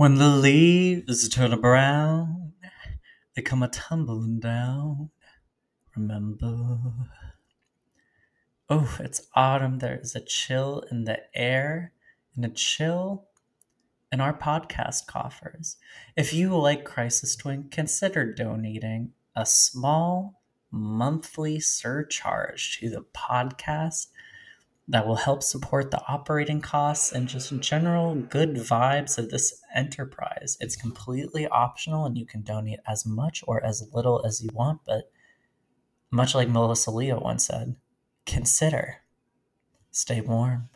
When the leaves turn brown, they come a tumbling down. Remember? Oh, it's autumn. There is a chill in the air and a chill in our podcast coffers. If you like Crisis Twink, consider donating a small monthly surcharge to the podcast that will help support the operating costs and just general good vibes of this enterprise. It's completely optional and you can donate as much or as little as you want, but much like Melissa Leo once said, consider. Stay warm.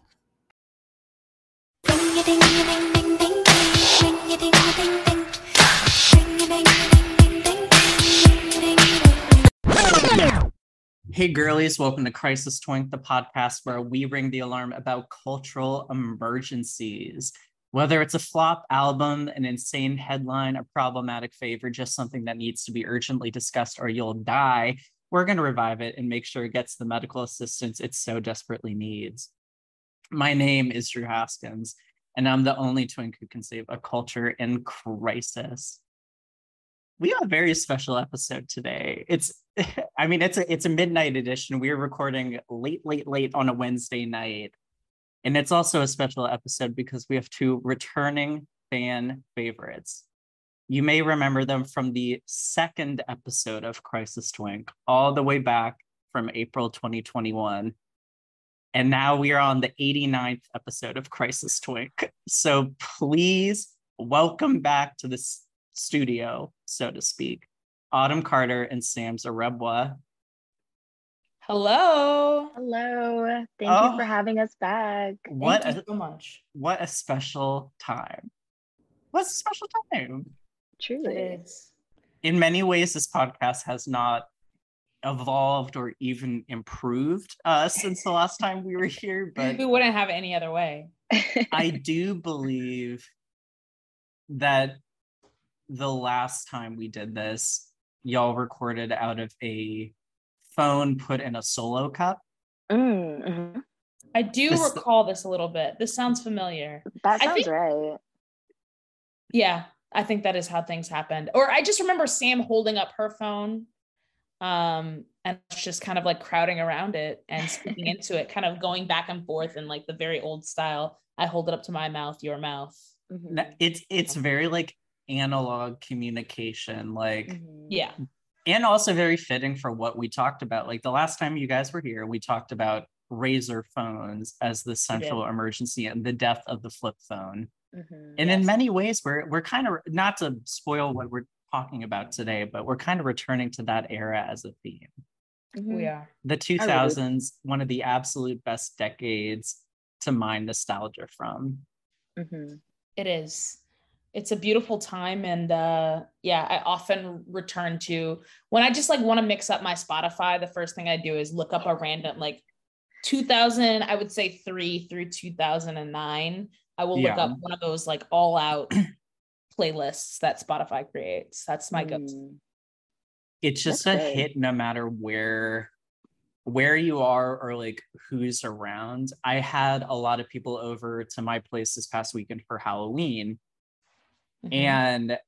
Hey, girlies, welcome to Crisis Twink, the podcast where we ring the alarm about cultural emergencies. Whether it's a flop album, an insane headline, a problematic favor, just something that needs to be urgently discussed or you'll die, we're going to revive it and make sure it gets the medical assistance it so desperately needs. My name is Drew Haskins, and I'm the only twink who can save a culture in crisis we have a very special episode today. It's I mean it's a it's a midnight edition. We're recording late late late on a Wednesday night. And it's also a special episode because we have two returning fan favorites. You may remember them from the second episode of Crisis Twink, all the way back from April 2021. And now we are on the 89th episode of Crisis Twink. So please welcome back to the studio, so to speak. Autumn Carter and Sam Zirebwa. Hello. Hello. Thank oh, you for having us back. What Thank a, so much. What a special time. What's a special time? Truly. In many ways, this podcast has not evolved or even improved uh, since the last time we were here, but we wouldn't have it any other way. I do believe that the last time we did this, y'all recorded out of a phone put in a solo cup. Mm-hmm. I do this, recall this a little bit. This sounds familiar. That sounds think, right. Yeah, I think that is how things happened. Or I just remember Sam holding up her phone um and just kind of like crowding around it and speaking into it, kind of going back and forth in like the very old style. I hold it up to my mouth, your mouth. Mm-hmm. It's it's very like analog communication like mm-hmm. yeah and also very fitting for what we talked about like the last time you guys were here we talked about Razr phones as the central emergency and the death of the flip phone mm-hmm. and yes. in many ways we're we're kind of not to spoil what we're talking about today but we're kind of returning to that era as a theme mm-hmm. we are the 2000s one of the absolute best decades to mine nostalgia from mm-hmm. it is it's a beautiful time and uh yeah i often return to when i just like want to mix up my spotify the first thing i do is look up a random like 2000 i would say 3 through 2009 i will yeah. look up one of those like all out playlists that spotify creates that's my go-to mm. it's just that's a great. hit no matter where where you are or like who's around i had a lot of people over to my place this past weekend for halloween Mm-hmm. And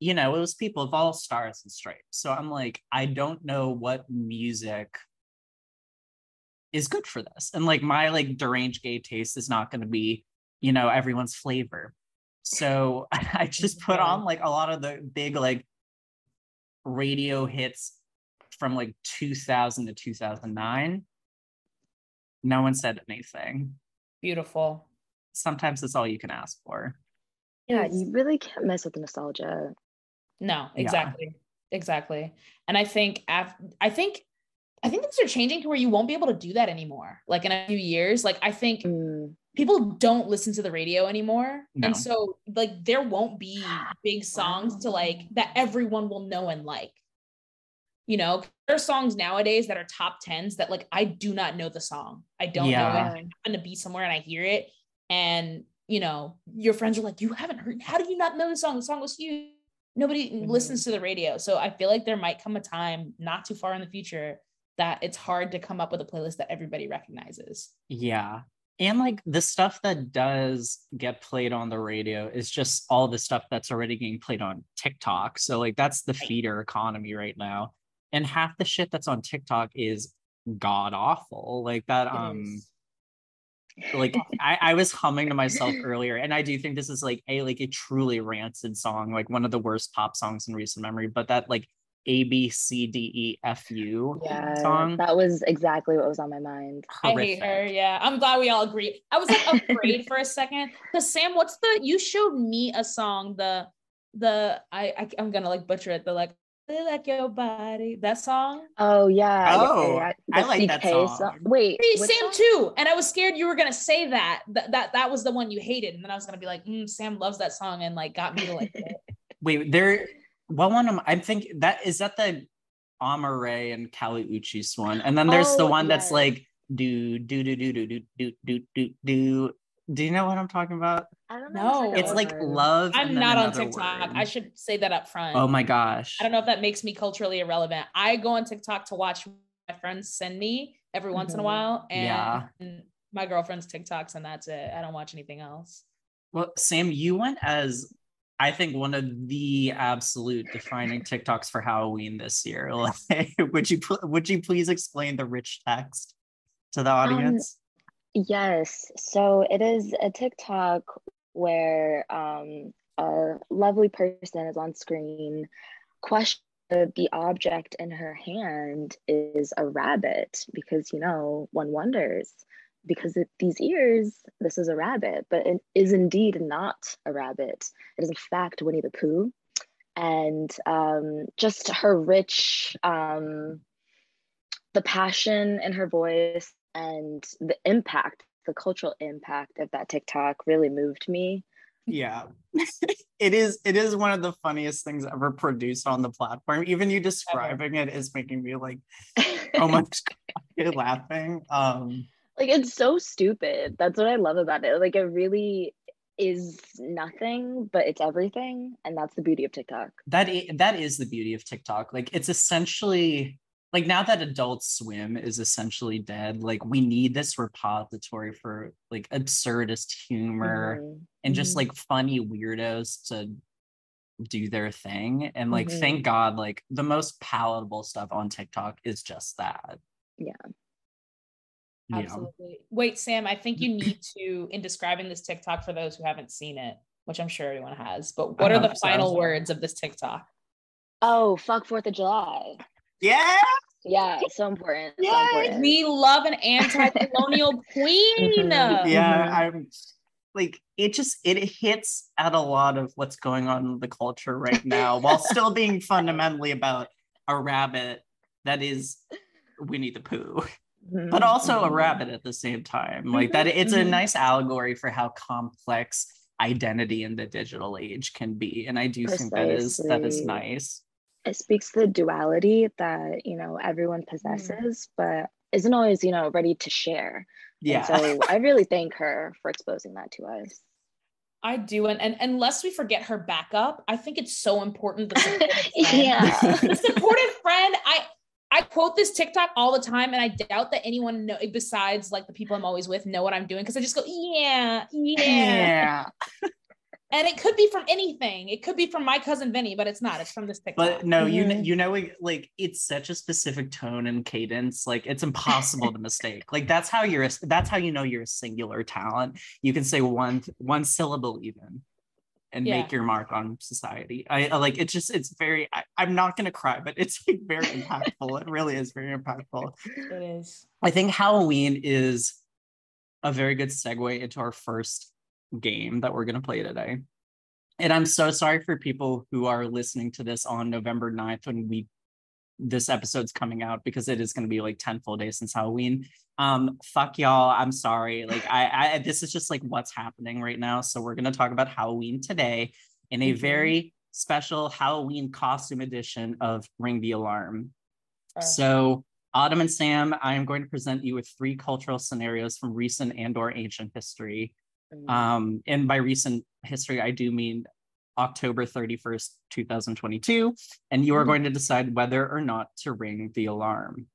you know, it was people of all stars and stripes. So I'm like, I don't know what music is good for this. And like my like deranged gay taste is not going to be, you know, everyone's flavor. So I just put on like a lot of the big like radio hits from like 2000 to 2009. No one said anything. Beautiful. Sometimes that's all you can ask for yeah you really can't mess with the nostalgia no exactly yeah. exactly and i think af- i think i think things are changing to where you won't be able to do that anymore like in a few years like i think mm. people don't listen to the radio anymore no. and so like there won't be big songs to like that everyone will know and like you know there are songs nowadays that are top 10s that like i do not know the song i don't yeah. know it. i happen to be somewhere and i hear it and you know, your friends are like, you haven't heard, how do you not know the song? The song was huge. Nobody mm-hmm. listens to the radio. So I feel like there might come a time not too far in the future that it's hard to come up with a playlist that everybody recognizes. Yeah. and like the stuff that does get played on the radio is just all the stuff that's already getting played on TikTok. So like that's the feeder economy right now. And half the shit that's on TikTok is god awful. Like that It um is. Like I, I was humming to myself earlier and i do think this is like a like a truly rancid song like one of the worst pop songs in recent memory but that like a b c d e f u Yeah, song that was exactly what was on my mind. I hate her. Yeah, I'm glad we all agree. I was like afraid for a second because Sam, what's the? You showed me a song. The the I, I I'm gonna like butcher it. The like "I like your body. That song. Oh yeah. yeah, Oh, yeah, I the like that CK song. Wait, Hey, Sam song? too. And I was scared you were gonna say that. That that that was the one you hated, and then I was gonna be like, mm, Sam loves that song and like got me to like it. wait there what one am i'm thinking that is that the amare and Kali Uchis one and then there's the Oh, one that's yes. like do do do do do do do do do do do you know what i'm talking about I don't know. the second it's like love I'm not on TikTok. word. I should say that up front. oh my gosh I don't know if that makes me culturally irrelevant. I go on TikTok to watch my friends send me every once in a Mhm. while, and Yeah. my girlfriend's TikToks, and that's it. I don't watch anything else. Well, Sam, you went as I think one of the absolute defining TikToks for Halloween this year. Like, would you pl- would you please explain the rich text to the audience? Yes. So it is a TikTok where um, a lovely person is on screen. Question the object in her hand is a rabbit because you know one wonders because these ears this is a rabbit but it is indeed not a rabbit it is in fact winnie the pooh and um, just her rich um, the passion in her voice and the impact the cultural impact of that tiktok really moved me yeah, it is. It is one of the funniest things ever produced on the platform. Even you describing it is making me like oh my god, laughing. Um, like it's so stupid that's what i love about it like it really is nothing but it's everything and that's the beauty of tiktok That that is the beauty of TikTok. Like it's essentially like now that Adult Swim is essentially dead, like we need this repository for like absurdist humor Mhm. and just Mhm. like funny weirdos to do their thing. And like Mhm. thank God, like the most palatable stuff on TikTok is just that. Yeah. You know? Absolutely. Wait, Sam, I think you need to, in describing this TikTok for those who haven't seen it, which I'm sure everyone has, but what I are the hope so. final words of this TikTok? oh fuck fourth of july Yeah. yeah so important so important. We love an anti-colonial queen. Mhm. yeah Mhm. i'm like it just it hits at a lot of what's going on in the culture right now while still being fundamentally about a rabbit that is winnie the pooh but also a Mhm. rabbit at the same time like that it's a nice allegory for how complex identity in the digital age can be and i do think that is that is nice it speaks to the duality that you know everyone mm-hmm. possesses but isn't always you know ready to share. Yeah and so i really thank her for exposing that to us. I do, and, and unless we forget her backup, I think it's so important. The yeah. The supportive friend. I I quote this TikTok all the time, and I doubt that anyone know besides like the people I'm always with know what I'm doing because I just go yeah, yeah, yeah and it could be from anything. It could be from my cousin Vinny, but it's not. It's from this TikTok. But no, you kn- Mhm. you know it- like it's such a specific tone and cadence. Like it's impossible to mistake. Like that's how you're. A, that's how you know you're a singular talent. You can say one one syllable even, and Yeah. make your mark on society. I, I like it's just it's very. I, I'm not gonna cry, but it's like very impactful. it really is very impactful. it is. I think Halloween is a very good segue into our first game that we're going to play today. And I'm so sorry for people who are listening to this on November 9th when we this episode's coming out because it is going to be like 10 full days since Halloween. Um fuck y'all, I'm sorry. Like I I this is just like what's happening right now. So we're going to talk about Halloween today in a Mhm. very special Halloween costume edition of Ring the Alarm. Sure. So, Autumn and Sam, I am going to present you with three cultural scenarios from recent and or ancient history. Mhm. Um, and by recent history, I do mean October 31st, 2022. And you are Mhm. going to decide whether or not to ring the alarm.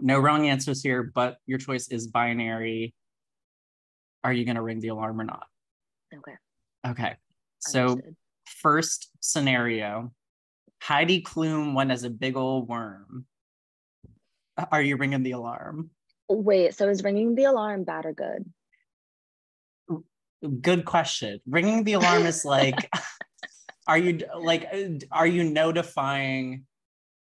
No wrong answers here, but your choice is binary. Are you gonna ring the alarm or not? Okay. Okay. So Understood. first scenario, Heidi Klum went as a big old worm. Are you ringing the alarm? Wait, so is ringing the alarm bad or good? Good question. Ringing the alarm is like, are you like, are you notifying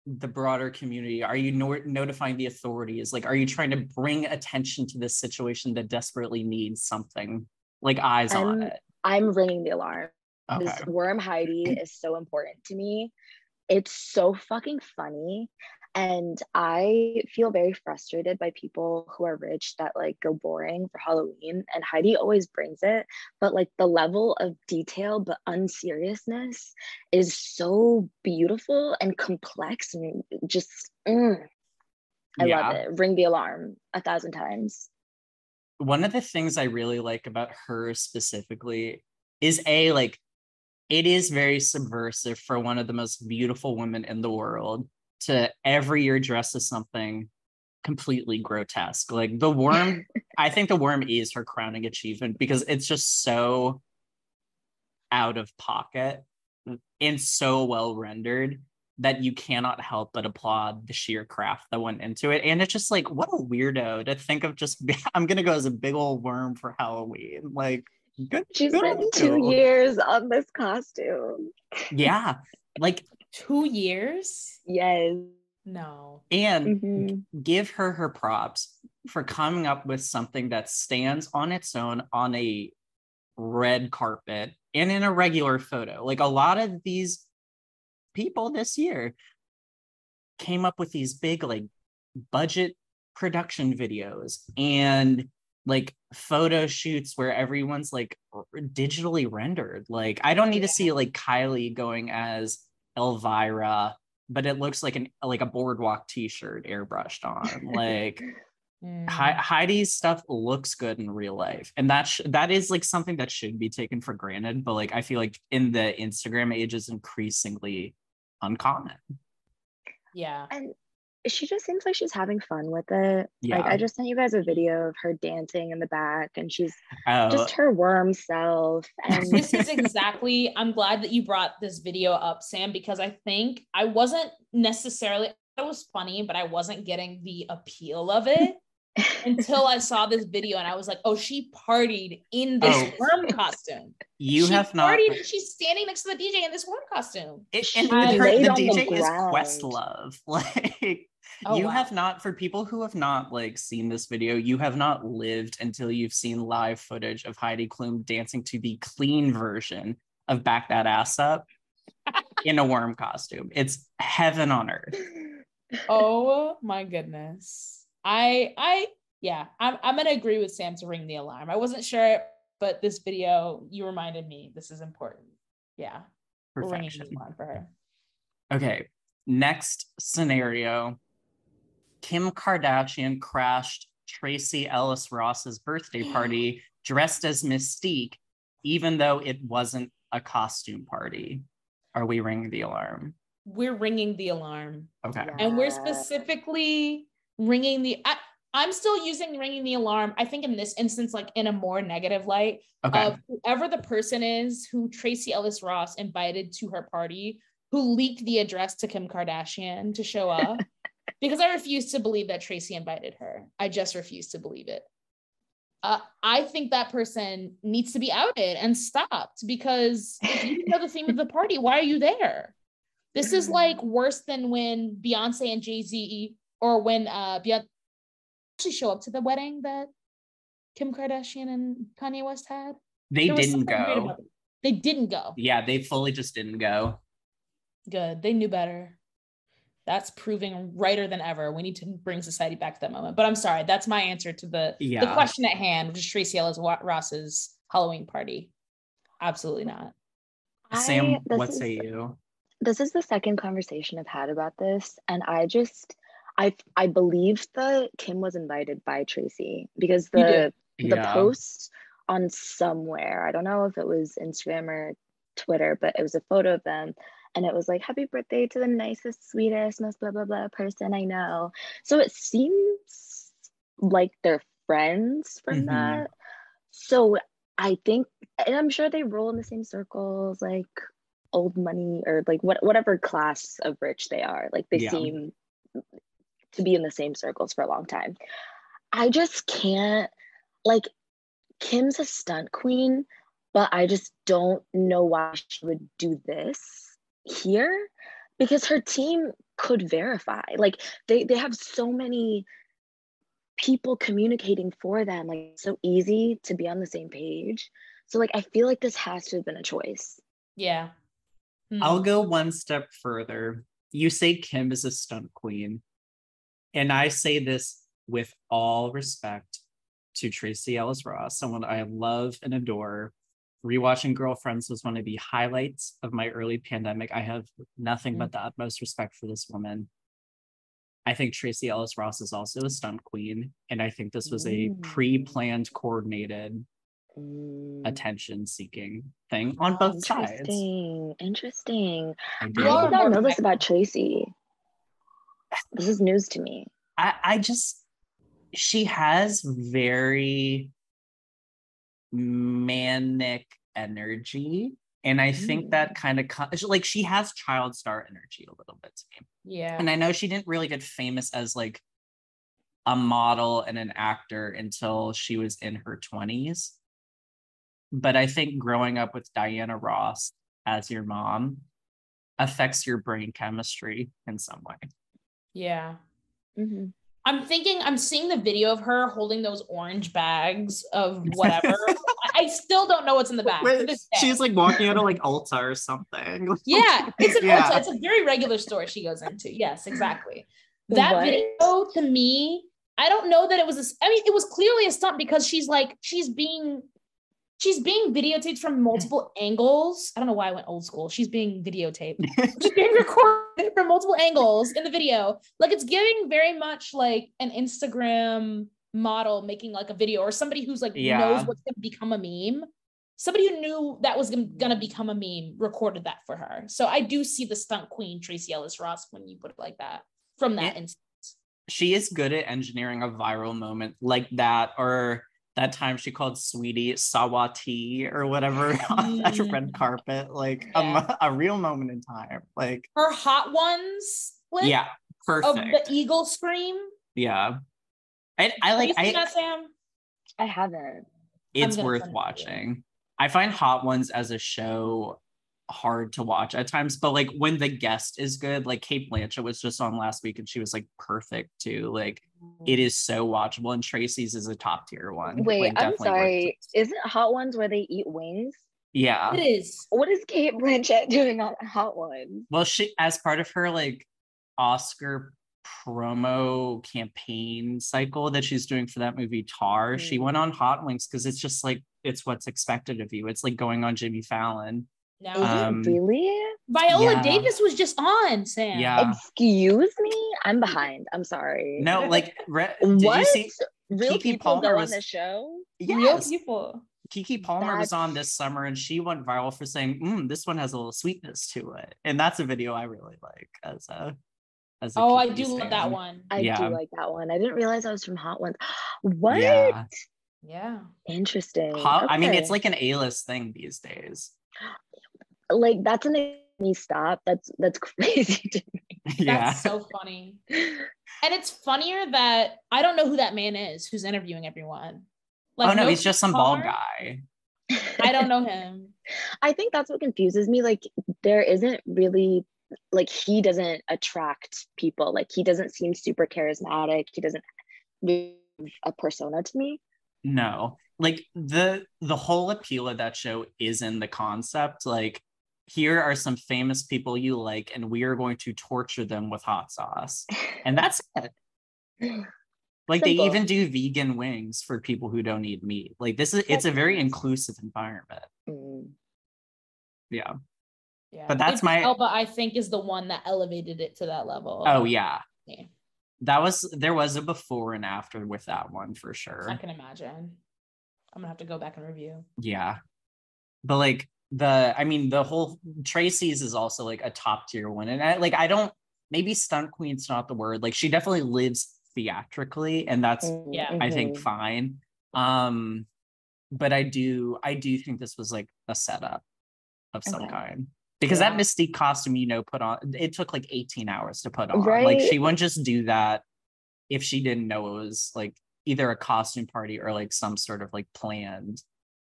the broader community? Are you no- notifying the authorities? Like, are you trying to bring attention to this situation that desperately needs something like eyes on I'm- it? I'm ringing the alarm. Okay. This worm Heidi is so important to me. It's so fucking funny. And I feel very frustrated by people who are rich that like go boring for Halloween. And Heidi always brings it. But like the level of detail, but unseriousness is so beautiful and complex and just, mm, I love it. Ring the alarm a thousand times. one of the things I really like about her specifically is a like it is very subversive for one of the most beautiful women in the world to every year dress as something completely grotesque. Like the worm, I think the worm is her crowning achievement because it's just so out of pocket and so well rendered that you cannot help but applaud the sheer craft that went into it. And it's just like, what a weirdo to think of just, I'm going to go as a big old worm for Halloween. Like, good. She's good been two years on this costume. Yeah. Like, Two years? Yes. No. and Mhm. give her her props for coming up with something that stands on its own on a red carpet and in a regular photo. Like a lot of these people this year came up with these big like budget production videos and like photo shoots where everyone's like r- digitally rendered. Like I don't need to see like Kylie going as Elvira, but it looks like an like a boardwalk t-shirt airbrushed on. Like Mm. Hei- Heidi's stuff looks good in real life, and that sh- that is like something that should be taken for granted. But like, I feel like in the Instagram age is increasingly uncommon. Yeah. And she just seems like she's having fun with it. Yeah. Like I just sent you guys a video of her dancing in the back and she's Oh, just her worm self. And this is exactly i'm glad that you brought this video up sam because i think i wasn't necessarily it was funny but i wasn't getting the appeal of it until i saw this video and i was like oh she partied in this Oh. worm costume you She have not. partied and she's standing next to the dj in this worm costume It, and with her, laid the on the DJ is ground. Questlove. Like Oh, you wow. have not, for people who have not like seen this video, you have not lived until you've seen live footage of Heidi Klum dancing to the clean version of "Back That Ass Up" in a worm costume. It's heaven on earth. oh my goodness i i yeah i'm, I'm gonna agree with sam to ring the alarm i wasn't sure but this video you reminded me this is important yeah we're ringing the Perfection. alarm for her Okay, next scenario. Kim Kardashian crashed Tracee Ellis Ross's birthday party dressed as Mystique, even though it wasn't a costume party. Are we ringing the alarm? we're ringing the alarm Okay. Yeah. and we're specifically ringing the I, i'm still using ringing the alarm i think in this instance like in a more negative light Okay. of whoever the person is who tracee ellis ross invited to her party who leaked the address to kim kardashian to show up because i refuse to believe that tracee invited her i just refuse to believe it uh, I think that person needs to be outed and stopped because if you know the theme of the party, why are you there? This is like worse than when Beyonce and Jay Z, or when uh Beyonce actually show up to the wedding that Kim Kardashian and Kanye West had. they didn't go. They didn't go. Yeah, they fully just didn't go. Good. They knew better. That's proving righter than ever. We need to bring society back to that moment. But I'm sorry, that's my answer to the the question at hand, which is Tracee Ellis Wa- Ross's Halloween party. Absolutely not. Sam, I- this what is- say you? this is the second conversation I've had about this, and I just I I believe that Kim was invited by Tracee because the the Yeah. post on somewhere I don't know if it was Instagram or Twitter, but it was a photo of them, and it was like happy birthday to the nicest, sweetest, most blah blah blah person I know. So it seems like they're friends from Mhm. that. so I think, and I'm sure they roll in the same circles, like old money or like what whatever class of rich they are. Like they yeah. seem to be in the same circles for a long time. I just can't like Kim's a stunt queen, but I just don't know why she would do this here because her team could verify. Like they they have so many people communicating for them like so easy to be on the same page so like i feel like this has to have been a choice yeah hmm. i'll go one step further you say kim is a stunt queen and i say this with all respect to tracee ellis ross someone i love and adore rewatching girlfriends was one of the highlights of my early pandemic i have nothing mm-hmm. but the utmost respect for this woman I think Tracee Ellis Ross is also a stunt queen. And I think this was a pre planned, coordinated, mm. attention seeking thing on both sides. Interesting. sides. Interesting. I, did not know this about Tracee? This is news to me. I, I just, she has very manic energy and I think that mm. kind of like she has child star energy a little bit to me. Yeah. And I know she didn't really get famous as like a model and an actor until she was in her 20s. But I think growing up with Diana Ross as your mom affects your brain chemistry in some way. Yeah. Mm-hmm. I'm thinking, I'm seeing the video of her holding those orange bags of whatever. I still don't know what's in the bag. Wait, she's like walking out of like Ulta or something. yeah, it's an yeah. Ulta. It's a very regular store she goes into. Yes, exactly. That what? video to me, I don't know that it was. A, I mean, it was clearly a stunt because she's like she's being she's being videotaped from multiple angles. I don't know why I went old school. She's being videotaped. she's being recorded from multiple angles in the video. Like it's giving very much like an Instagram model making like a video or somebody who's like yeah. knows what's going to become a meme. Somebody who knew that was going to become a meme recorded that for her. So I do see the stunt queen Tracee Ellis Ross when you put it like that from that yeah. instance. She is good at engineering a viral moment like that or that time she called Saweetie Sawati or whatever on that mm. red carpet, like yeah. a, a, real moment in time. Like her hot ones, yeah, perfect. Of the eagle scream. Yeah, I, I like. I, that, Sam? I haven't. It's worth watching. I find Hot Ones as a show hard to watch at times, but like when the guest is good, like Cate Blanchett was just on last week and she was like perfect too. Like it is so watchable, and Tracee's is a top tier one. Wait, like, I'm sorry. Isn't Hot Ones where they eat wings? Yeah, it is. What is Cate Blanchett doing on Hot Ones? Well, she as part of her like Oscar promo campaign cycle that she's doing for that movie Tar, mm. she went on Hot Wings because it's just like it's what's expected of you. It's like going on Jimmy Fallon. No, um, really? Viola yeah. Davis was just on, Sam. Yeah. Excuse me, I'm behind. I'm sorry. No, like re- did what? you see Real Keke people Palmer was on the show. Yes. Real people. Keke Palmer that's... was on this summer and she went viral for saying, mm, "This one has a little sweetness to it," and that's a video I really like as a. As a oh, I do fan. love that one. I yeah. do like that one. I didn't realize I was from Hot Ones. What? Yeah. yeah. Interesting. Hot, okay. I mean, it's like an A-list thing these days like that's an me stop. That's that's crazy to me. Yeah. That's so funny. And it's funnier that I don't know who that man is who's interviewing everyone. Like, oh no, no he's just some bald guy. I don't know him. I think that's what confuses me. Like there isn't really like he doesn't attract people. Like he doesn't seem super charismatic. He doesn't have a persona to me. No. Like the the whole appeal of that show is in the concept. Like here are some famous people you like, and we are going to torture them with hot sauce. And that's it. Like Simple. they even do vegan wings for people who don't eat meat. Like this is it's a very inclusive environment. Mm. Yeah. Yeah. But that's my Elba, I think, is the one that elevated it to that level. Oh yeah. yeah. That was there was a before and after with that one for sure. I can imagine. I'm gonna have to go back and review. Yeah. But like the i mean the whole Tracee's is also like a top tier one and I, like i don't maybe stunt queen's not the word like she definitely lives theatrically and that's yeah i think mm-hmm. fine um but I do I do think this was like a setup of some Okay. kind. Because Yeah. that Mystique costume, you know, put on it took like 18 hours to put on. Like she wouldn't just do that if she didn't know it was like either a costume party or like some sort of like planned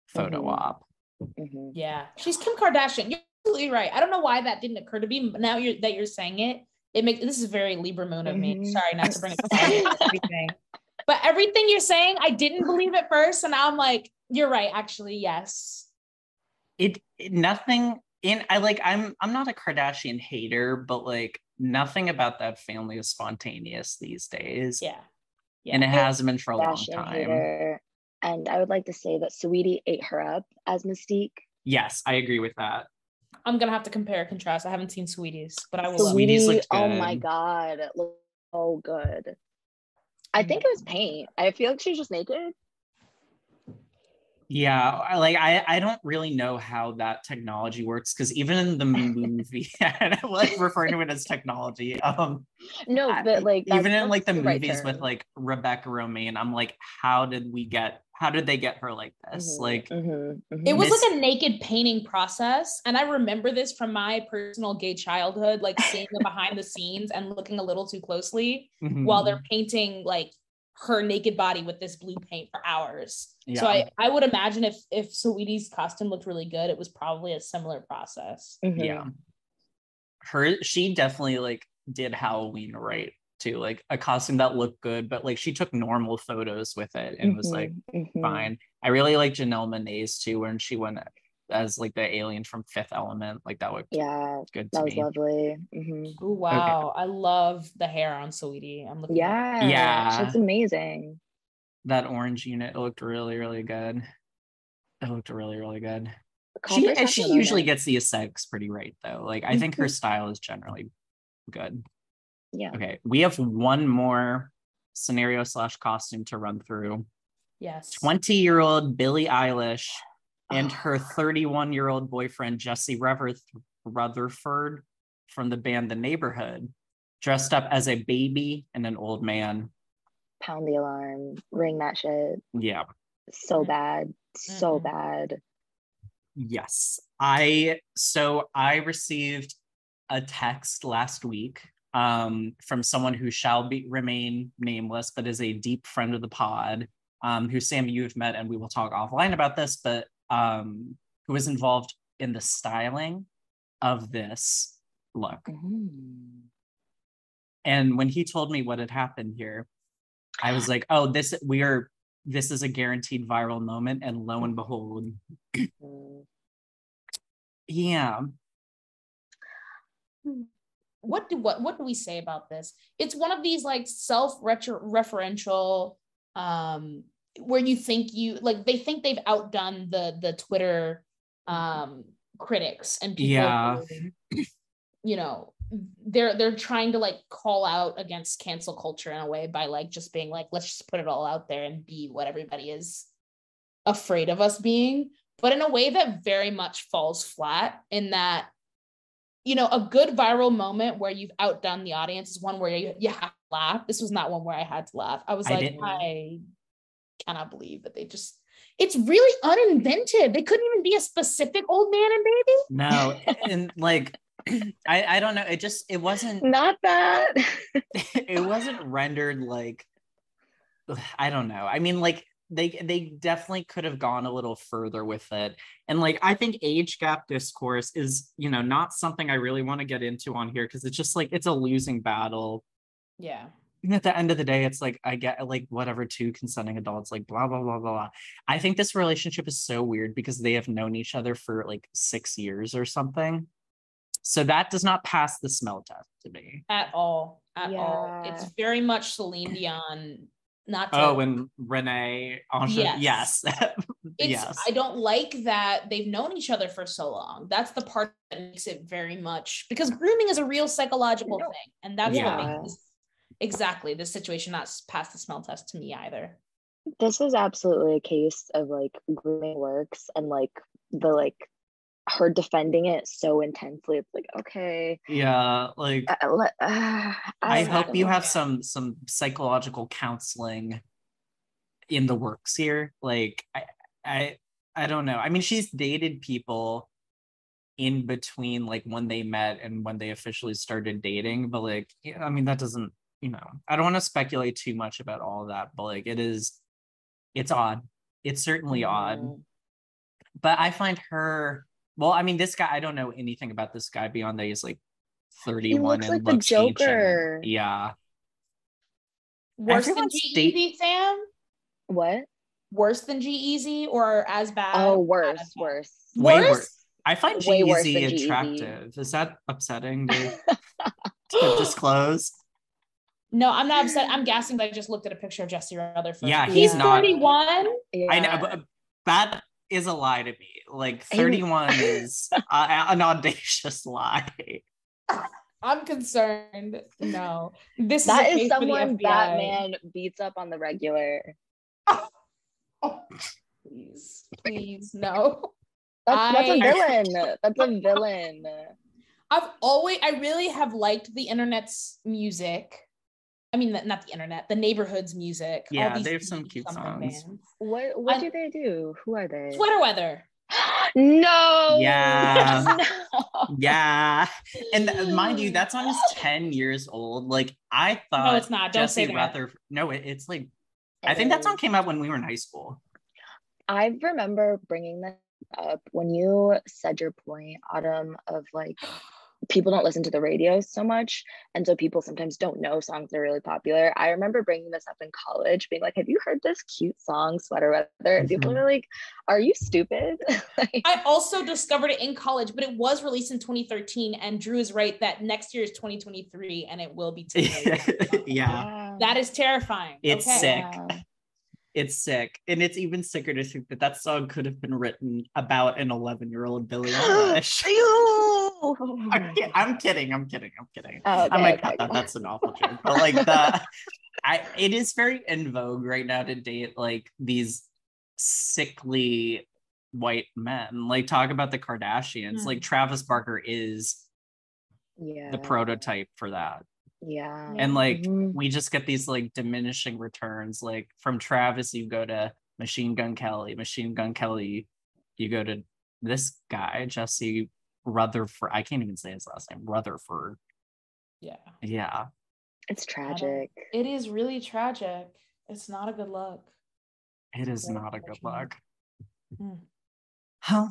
photo Mhm. op. Mhm. Yeah, she's Kim Kardashian. You're absolutely right. I don't know why that didn't occur to me, but now you're that you're saying it, it makes this is very Libra moon of me. Mhm. Sorry, not to bring it up everything, but everything you're saying, I didn't believe at first, and now I'm like, you're right. Actually, yes. It, it nothing in I like I'm I'm not a Kardashian hater, but like nothing about that family is spontaneous these days. Yeah. Yeah. And it hasn't been for a long time. hater. And I would like to say that Saweetie ate her up as Mystique. Yes, I agree with that. I'm gonna have to compare and contrast. I haven't seen Saweeties, but I will. So love we- it. Saweeties Saweetie, looked oh my god, it looked so good. I think it was mm-hmm. paint. I feel like she was just naked. Yeah, I like I I don't really know how that technology works because even in the movie, and I like referring to it as technology. Um, No, but like even in like the that's right movies with like Rebecca Romijn, I'm like, how did we get? How did they get her like this? Mhm, Like, mhm, mhm. It was like a naked painting process. And I remember this from my personal gay childhood, like seeing the behind the scenes and looking a little too closely while mhm, they're painting like her naked body with this blue paint for hours. So I, I would imagine if if Saweetie's costume looked really good, it was probably a similar process. Mhm. yeah, her she definitely like did Halloween right too, like a costume that looked good, but like she took normal photos with it and was like Mhm, mhm. fine. I really like Janelle Monae's too, when she went as like the alien from Fifth Element. Like that looked Yeah, good to that was me. lovely. Mhm. Oh wow. I love the hair on Saweetie. I'm looking at- Yeah, Yeah. she's amazing. That orange unit looked really, really good. It looked really, really good. She and she usually limit. gets the aesthetics pretty right though. Like I think her Mhm. style is generally good. Yeah. Okay, we have one more scenario slash costume to run through. Yes. 20 year old Billie Eilish and her 31 year old boyfriend, Jesse Rutherf- Rutherford from the band The Neighborhood, dressed up as a baby and an old man. Pound the alarm, ring that shit. Yeah. So Mm. bad, so Mm-mm. bad. Yes. I, so I received a text last week um, from someone who shall be remain nameless, but is a deep friend of the pod, um, who Sam you've met, and we will talk offline about this, but um, who was involved in the styling of this look. Mhm. And when he told me what had happened here, I was like, oh, this we are this is a guaranteed viral moment. And lo and behold, Mhm. yeah. what do what what do we say about this? It's one of these like self-referential um where you think you like they think they've outdone the the Twitter um critics and people Yeah. who, you know they're they're trying to like call out against cancel culture in a way by like just being like let's just put it all out there and be what everybody is afraid of us being but in a way that very much falls flat in that you know, a good viral moment where you've outdone the audience is one where you, you have to laugh. This was not one where I had to laugh. I was I like, didn't. I cannot believe that they just, it's really uninventive. They couldn't even be a specific old man and baby. No, and like I, I don't know. It just it wasn't Not that. it wasn't rendered like I don't know. I mean, like they they definitely could have gone a little further with it. And like I think age gap discourse is, you know, not something I really want to get into on here because it's just like it's a losing battle. Yeah. And at the end of the day, it's like I get like whatever two consenting adults, like blah blah blah blah blah. I think this relationship is so weird because they have known each other for like six years or something. So that does not pass the smell test to me. At all. At all. It's very much Celine Dion. Not to, Oh, and Renee, Ange- Yes. yes, it's yes, I don't like that they've known each other for so long. That's the part that makes it very much because grooming is a real psychological thing, and that's Yeah. what makes exactly this situation not s- pass the smell test to me either. this is absolutely a case of like grooming works and like the like her defending it so intensely. It's like, okay. yeah. Like uh, let- uh, I I hope you don't- have some some psychological counseling in the works here. Like I, I I don't know. I mean, she's dated people in between like when they met and when they officially started dating, but like yeah, I mean that doesn't, you know, I don't want to speculate too much about all of that, but like it is it's odd. It's certainly odd. But I find her well, I mean, this guy, I don't know anything about this guy beyond that he's like 31 looks and like the looks ancient. Joker. Yeah. Worse than Everyone's G date- Easy, Sam? What? Worse than G-Eazy or as bad? Oh, worse, bad? worse. Way Worse? worse. I find Way worse G-Eazy than G-Eazy. attractive. Is that upsetting to, to disclose? No, I'm not upset. I'm gassing, but I just looked at a picture of Jesse Rutherford. Yeah, he's he's not- 31. Yeah. I know, but that is a lie to me. Like 31 is uh, an audacious lie. I'm concerned. No, this that is, is case for the someone FBI. that man beats up on the regular. Oh, please, please, no. That's, that's a I- villain. That's a villain. I've always, I really have liked the internet's music. I mean, not the internet, the neighborhood's music. all Yeah, these they have some cute songs. bands. What what I- do they do? Who are they? Sweater weather. no. Yeah. No. Yeah. And mind you, that song is 10 years old. Like I thought No, it's not. Don't Jesse say that. Rutherford. No, it, it's like I think that song came out when we were in high school. I remember bringing that up when you said your point, Autumn, of like people don't listen to the radio so much. And so people sometimes don't know songs that are really popular. I remember bringing this up in college, being like, Have you heard this cute song, Sweater Weather? And people were mm-hmm. like, Are you stupid? Like, I also discovered it in college, but it was released in 2013. And Drew is right that next year is 2023 and it will be 10 years. yeah. That is terrifying. It's okay. sick. Yeah. It's sick. And it's even sicker to think that that song could have been written about an 11 year old Billie Eilish. I'm, ki- I'm kidding. I'm kidding. I'm kidding. Oh, I'm like, okay, okay. that. that's an awful joke. But like the, I, it is very in vogue right now to date like these sickly white men. Like talk about the Kardashians. Hmm. Like Travis Barker is yeah. the prototype for that. Yeah. And like Mhm. we just get these like diminishing returns. Like from Travis, you go to Machine Gun Kelly. Machine Gun Kelly, you go to this guy, Jesse Rutherford. I can't even say his last name. Rutherford. Yeah. Yeah. it's tragic. It is really tragic. It's not a good look. It is not a good unfortunate. look. Hmm. Huh.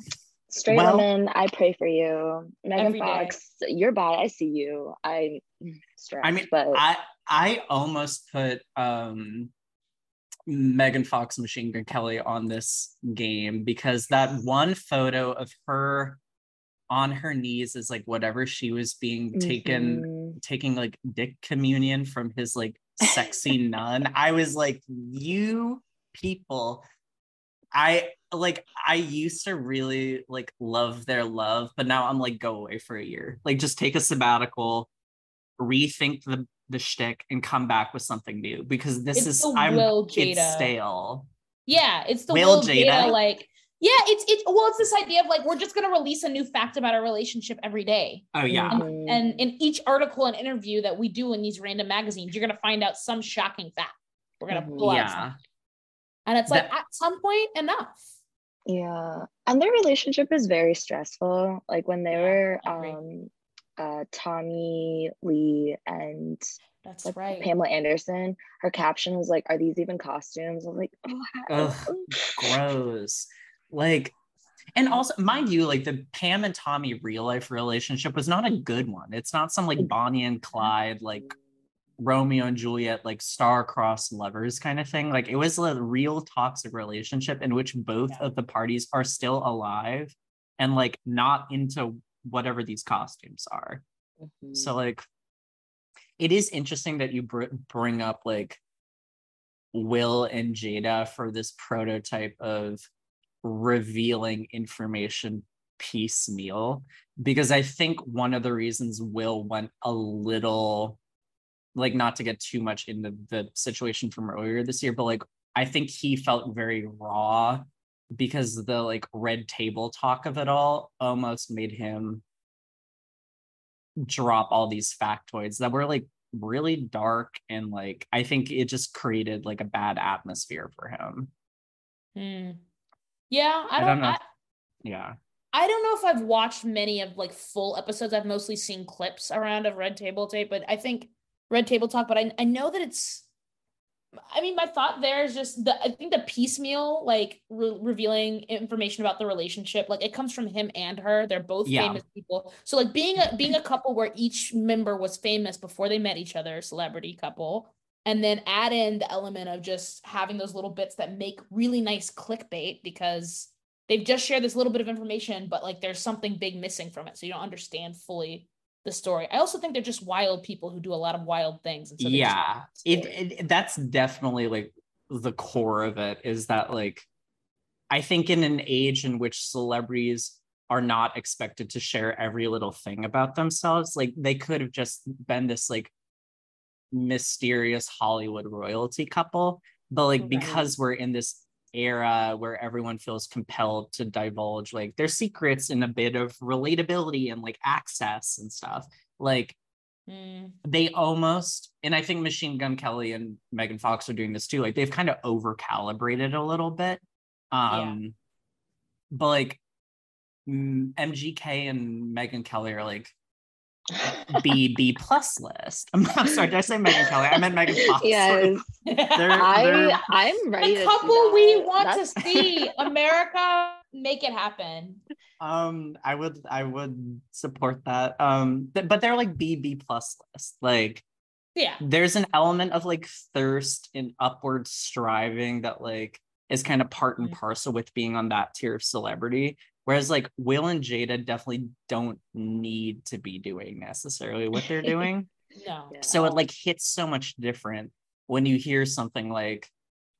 Straight Well- women, I pray for you. Megan Every day. Fox, you're bad. I see you. I stressed, I mean, but I I almost put um Megan Fox Machine Gun Kelly on this game because that one photo of her on her knees is like whatever she was being taken Mhm. taking like dick communion from his like sexy nun. I was like, you people, I like I used to really like love their love, but now I'm like, go away for a year. Like just take a sabbatical, rethink the the shtick and come back with something new because this It's is I'm Will it's stale. Yeah, it's the Will Will Jada. Jada? like yeah, it's it's well, it's this idea of like we're just gonna release a new fact about our relationship every day. Oh yeah. Mhm. And in each article and interview that we do in these random magazines, you're gonna find out some shocking fact. We're gonna Mhm. pull out Yeah. something. And it's like That- at some point, enough. Yeah, and their relationship is very stressful. Like when they Yeah, were um uh Tommy Lee and That's like, right. Pamela Anderson, her caption was like, "Are these even costumes?" I was like, "Oh, Ugh. gross. Like, and also, mind you, like the Pam and Tommy real life relationship was not a good one. It's not some like Bonnie and Clyde, like Romeo and Juliet, like star-crossed lovers kind of thing. Like it was a real toxic relationship in which both Yeah. of the parties are still alive and like not into whatever these costumes are. Mhm. So like it is interesting that you br- bring up like Will and Jada for this prototype of revealing information piecemeal because I think one of the reasons Will went a little like not to get too much into the situation from earlier this year but like I think he felt very raw because the like red table talk of it all almost made him drop all these factoids that were like really dark and like I think it just created like a bad atmosphere for him. Hmm. Yeah, I don't, I don't know. I, yeah. I don't know if I've watched many of like full episodes. I've mostly seen clips around of Red Table Tape, but I think Red Table Talk, but I, I know that it's I mean, my thought there is just the I think the piecemeal like re- revealing information about the relationship, like it comes from him and her. They're both yeah. famous people. So like being a being a couple where each member was famous before they met each other, celebrity couple, and then add in the element of just having those little bits that make really nice clickbait because they've just shared this little bit of information, but like there's something big missing from it, so you don't understand fully the story. I also think they're just wild people who do a lot of wild things. And so yeah, it, it that's definitely like the core of it is that like I think in an age in which celebrities are not expected to share every little thing about themselves, like they could have just been this like mysterious Hollywood royalty couple. But like right. because we're in this era where everyone feels compelled to divulge like their secrets in a bit of relatability and like access and stuff like mm. they almost and i think machine gun kelly and megan fox are doing this too like they've kind of over calibrated a little bit um yeah. but like mgk and megan kelly are like B B plus list. I'm, I'm, sorry, did I say Megan Kelly? I meant Megan Fox. Yes, they're, I I'm ready. The couple we want That's... to see America make it happen. Um, I would I would support that. Um, th- but they're like B B plus list. Like, yeah, there's an element of like thirst and upward striving that like is kind of part and mm-hmm. parcel with being on that tier of celebrity Whereas like Will and Jada definitely don't need to be doing necessarily what they're doing. no. So it like hits so much different when you hear something like,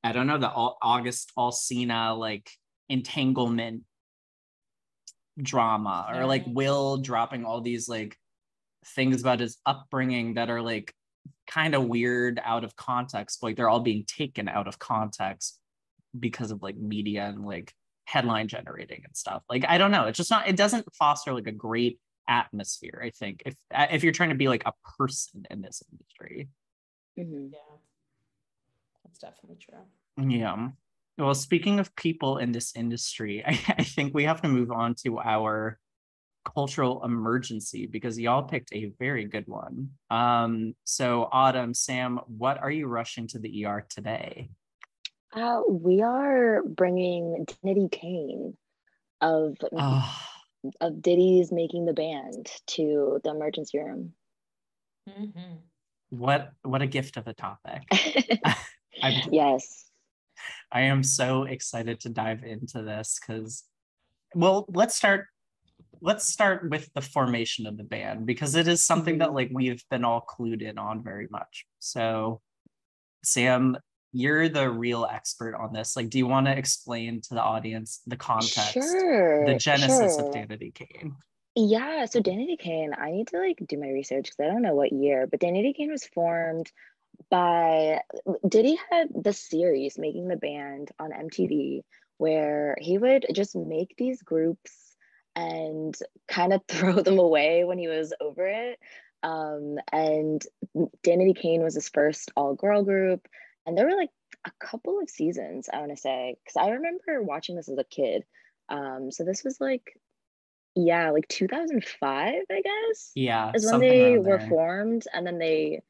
I don't know, the August Alsina like entanglement drama or like Will dropping all these like things about his upbringing that are like kind of weird out of context. Like they're all being taken out of context because of like media and like headline generating and stuff. Like I don't know, it's just not. It doesn't foster like a great atmosphere. I think if if you're trying to be like a person in this industry. Mm-hmm. Yeah, that's definitely true. Yeah. Well, speaking of people in this industry, I, I think we have to move on to our cultural emergency because y'all picked a very good one. Um, so Autumn, Sam, what are you rushing to the ER today? Uh, we are bringing Danity Kane of oh. of Diddy's making the band to the emergency room. Mm-hmm. What what a gift of a topic! yes, I am so excited to dive into this because, well, let's start. Let's start with the formation of the band because it is something mm-hmm. that like we've been all clued in on very much. So, Sam, you're the real expert on this. Like, do you want to explain to the audience the context, sure, the genesis sure. of Danity Kane? Yeah, so Danity Kane, I need to like do my research because I don't know what year, but Danity Kane was formed by Diddy had the series making the band on MTV where he would just make these groups and kind of throw them away when he was over it. Um, and Danity Kane was his first all girl group and there were like a couple of seasons i want to say because i remember watching this as a kid. Um so this was like yeah like 2005 i guess yeah is when they were formed and then they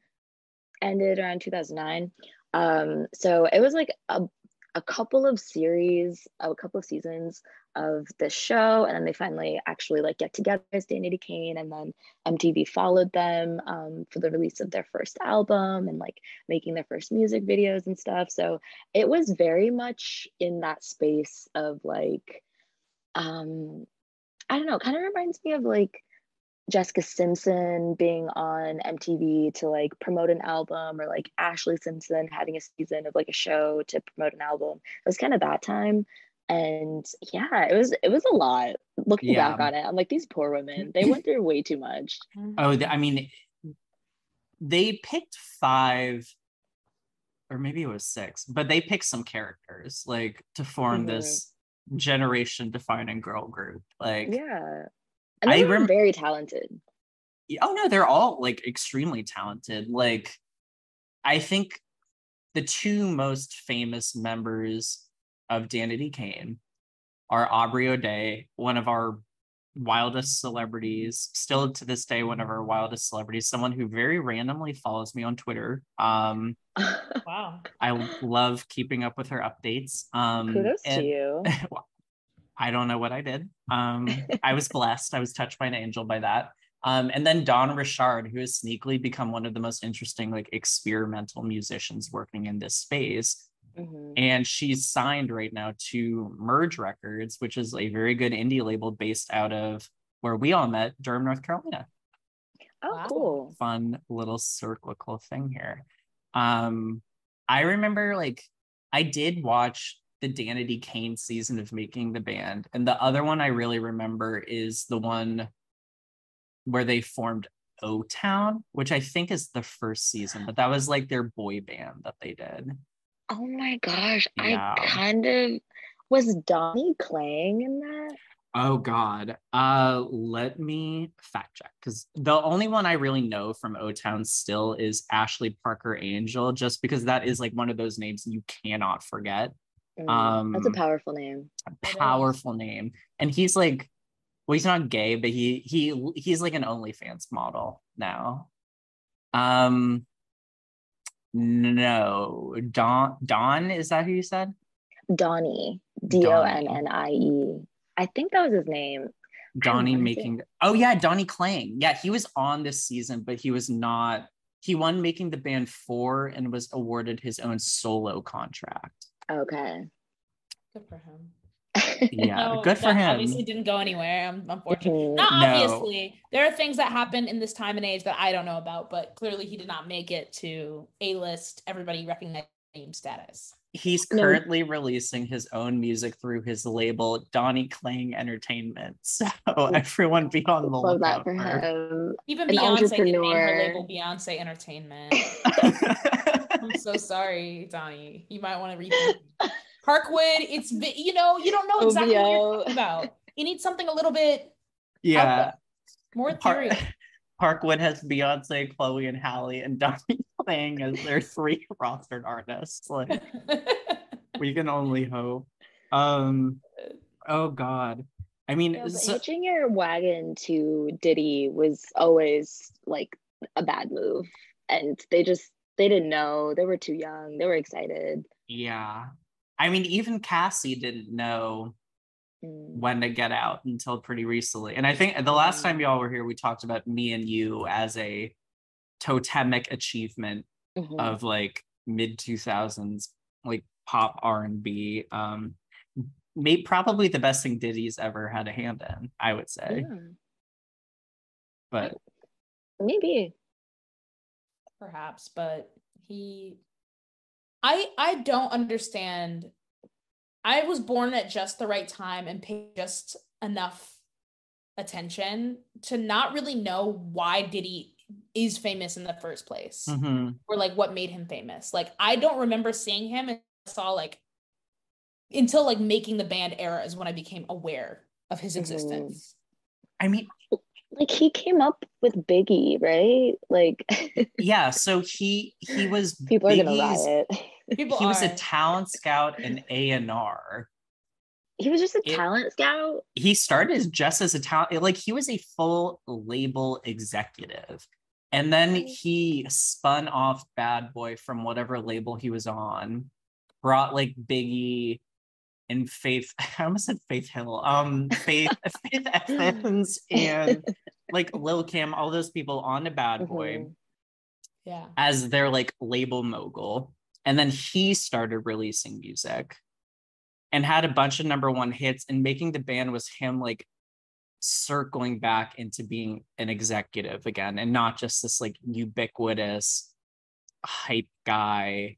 ended around 2009 um so it was like a, a couple of series a couple of seasons of the show and then they finally actually like get together as Danity Kane and then MTV followed them um, for the release of their first album and like making their first music videos and stuff. So it was very much in that space of like um I don't know kind of reminds me of like Jessica Simpson being on MTV to like promote an album or like Ashlee Simpson having a season of like a show to promote an album. It was kind of that time and yeah it was it was a lot looking yeah. back on it. I'm like these poor women they went through way too much. Oh i mean they picked five or maybe it was six but they picked some characters like to form mm-hmm. this generation defining girl group like yeah. And they I were rem- very talented. oh no they're all like extremely talented. Like i think the two most famous members of Danity Kane our Aubrey O'Day, one of our wildest celebrities, still to this day, one of our wildest celebrities, someone who very randomly follows me on Twitter. Um, wow. I love keeping up with her updates. Um, Kudos and, to you. I don't know what I did. Um, I was blessed. I was touched by an angel by that. Um, and then Dawn Richard, who has sneakily become one of the most interesting, like experimental musicians working in this space. Mm-hmm. And she's signed right now to Merge Records, which is a very good indie label based out of where we all met, Durham, North Carolina. Oh, wow. cool. Fun little cyclical thing here. Um, I remember like I did watch the Danity Kane season of making the band. And the other one I really remember is the one where they formed O Town, which I think is the first season, but that was like their boy band that they did. Oh my gosh. Yeah. I kind of was Donnie Klang in that? Oh god. Uh let me fact check because the only one I really know from O Town still is Ashley Parker Angel, just because that is like one of those names you cannot forget. Mm, um that's a powerful name. Powerful name. And he's like well, he's not gay, but he he he's like an OnlyFans model now. Um no, Don Don is that who you said? Donnie, D O N N I E. I think that was his name. Donnie making. Oh yeah, Donnie Klang. Yeah, he was on this season, but he was not. He won making the band four and was awarded his own solo contract. Okay. Good for him yeah, no, good for him. Obviously, didn't go anywhere. Um, I'm unfortunate. Mm-hmm. Not no. obviously. There are things that happen in this time and age that I don't know about, but clearly he did not make it to a list. Everybody recognize name status. He's currently no. releasing his own music through his label Donnie Klang Entertainment. So mm. everyone be on the lookout. Love that for him. Even An Beyonce can name her label Beyonce Entertainment. I'm so sorry, Donnie. You might want to repeat. Parkwood, it's you know, you don't know exactly OVO. what you're talking about. You need something a little bit yeah more theory. Parkwood has Beyonce, Chloe, and Halle, and Donnie Klang as their three rostered artists. Like we can only hope. Um oh god. I mean yeah, so- hitching your wagon to Diddy was always like a bad move. And they just they didn't know. They were too young. They were excited. Yeah. I mean, even Cassie didn't know mm. when to get out until pretty recently. And I think the last time mm. y'all were here, we talked about me and you as a totemic achievement mm-hmm. of like mid 2000s, like pop R&B. Um, made probably the best thing Diddy's ever had a hand in, I would say. Yeah. But maybe perhaps, but he I I don't understand. I was born at just the right time and paid just enough attention to not really know why Diddy is famous in the first place mm-hmm. or like what made him famous. Like I don't remember seeing him and saw like until like making the band era is when I became aware of his mm-hmm. existence. I mean, like he came up with Biggie, right? Like yeah, so he he was people Biggie's, are gonna riot. People he are. was a talent scout and A and R. He was just a it, talent scout. He started just as a talent, like he was a full label executive. And then he spun off Bad Boy from whatever label he was on, brought like Biggie and Faith. I almost said Faith Hill. Um, Faith Faith Evans and like Lil Kim, all those people on a Bad Boy. Mm-hmm. Yeah. As their like label mogul. And then he started releasing music and had a bunch of number one hits. And making the band was him like circling back into being an executive again and not just this like ubiquitous hype guy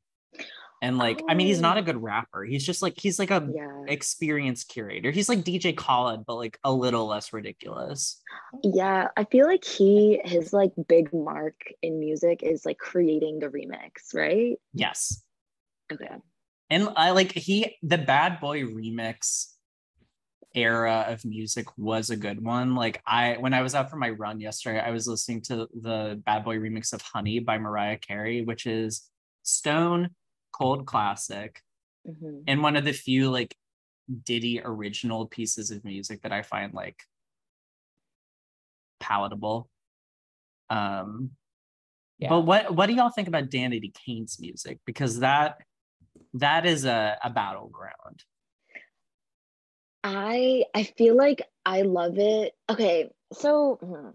and like oh. i mean he's not a oh. good rapper he's just like he's like a yeah. experienced curator he's like dj khaled but like a little less ridiculous yeah i feel like he his like big mark in music is like creating the remix right yes okay and i like he the bad boy remix era of music was a good one like i when i was out for my run yesterday i was listening to the bad boy remix of honey by mariah carey which is stone cold classic mm-hmm. and one of the few like Diddy original pieces of music that I find like palatable. Um yeah. but what what do y'all think about Danity Kane's music? Because that that is a, a battleground. I I feel like I love it. Okay, so hmm,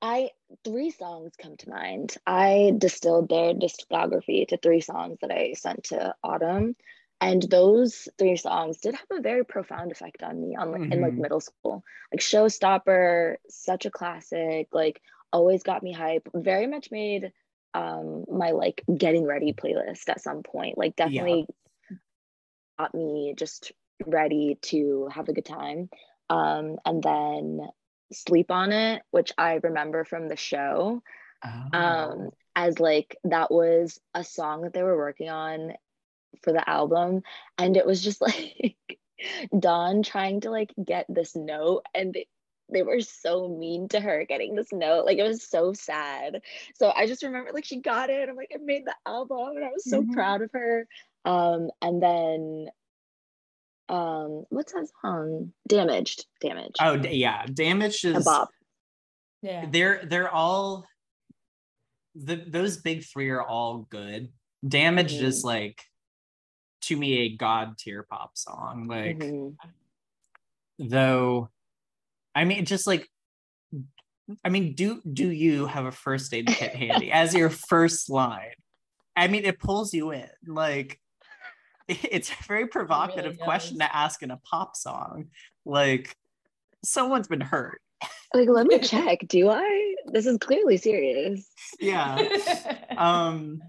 I three songs come to mind. I distilled their discography to three songs that I sent to Autumn, and those three songs did have a very profound effect on me on like mm-hmm. in like middle school. Like Showstopper, such a classic. Like always got me hype. Very much made um my like getting ready playlist at some point. Like definitely yeah. got me just ready to have a good time. Um, and then sleep on it, which I remember from the show. Um, oh. Um, as like that was a song that they were working on for the album. And it was just like Dawn trying to like get this note and they, they were so mean to her getting this note. Like it was so sad. So I just remember like she got it. I'm like, I made the album and I was so mm-hmm. proud of her. Um, and then um what's that song? Damaged. Damaged. Oh yeah. Damaged is bob. Yeah. They're they're all the those big three are all good. Damaged mm-hmm. is like to me a god tier pop song. Like mm-hmm. though i mean just like i mean do do you have a first aid kit handy? As your first line. I mean it pulls you in. Like it's a very provocative really question to ask in a pop song. Like, someone's been hurt. Like, let me check. Do I? This is clearly serious. Yeah. um,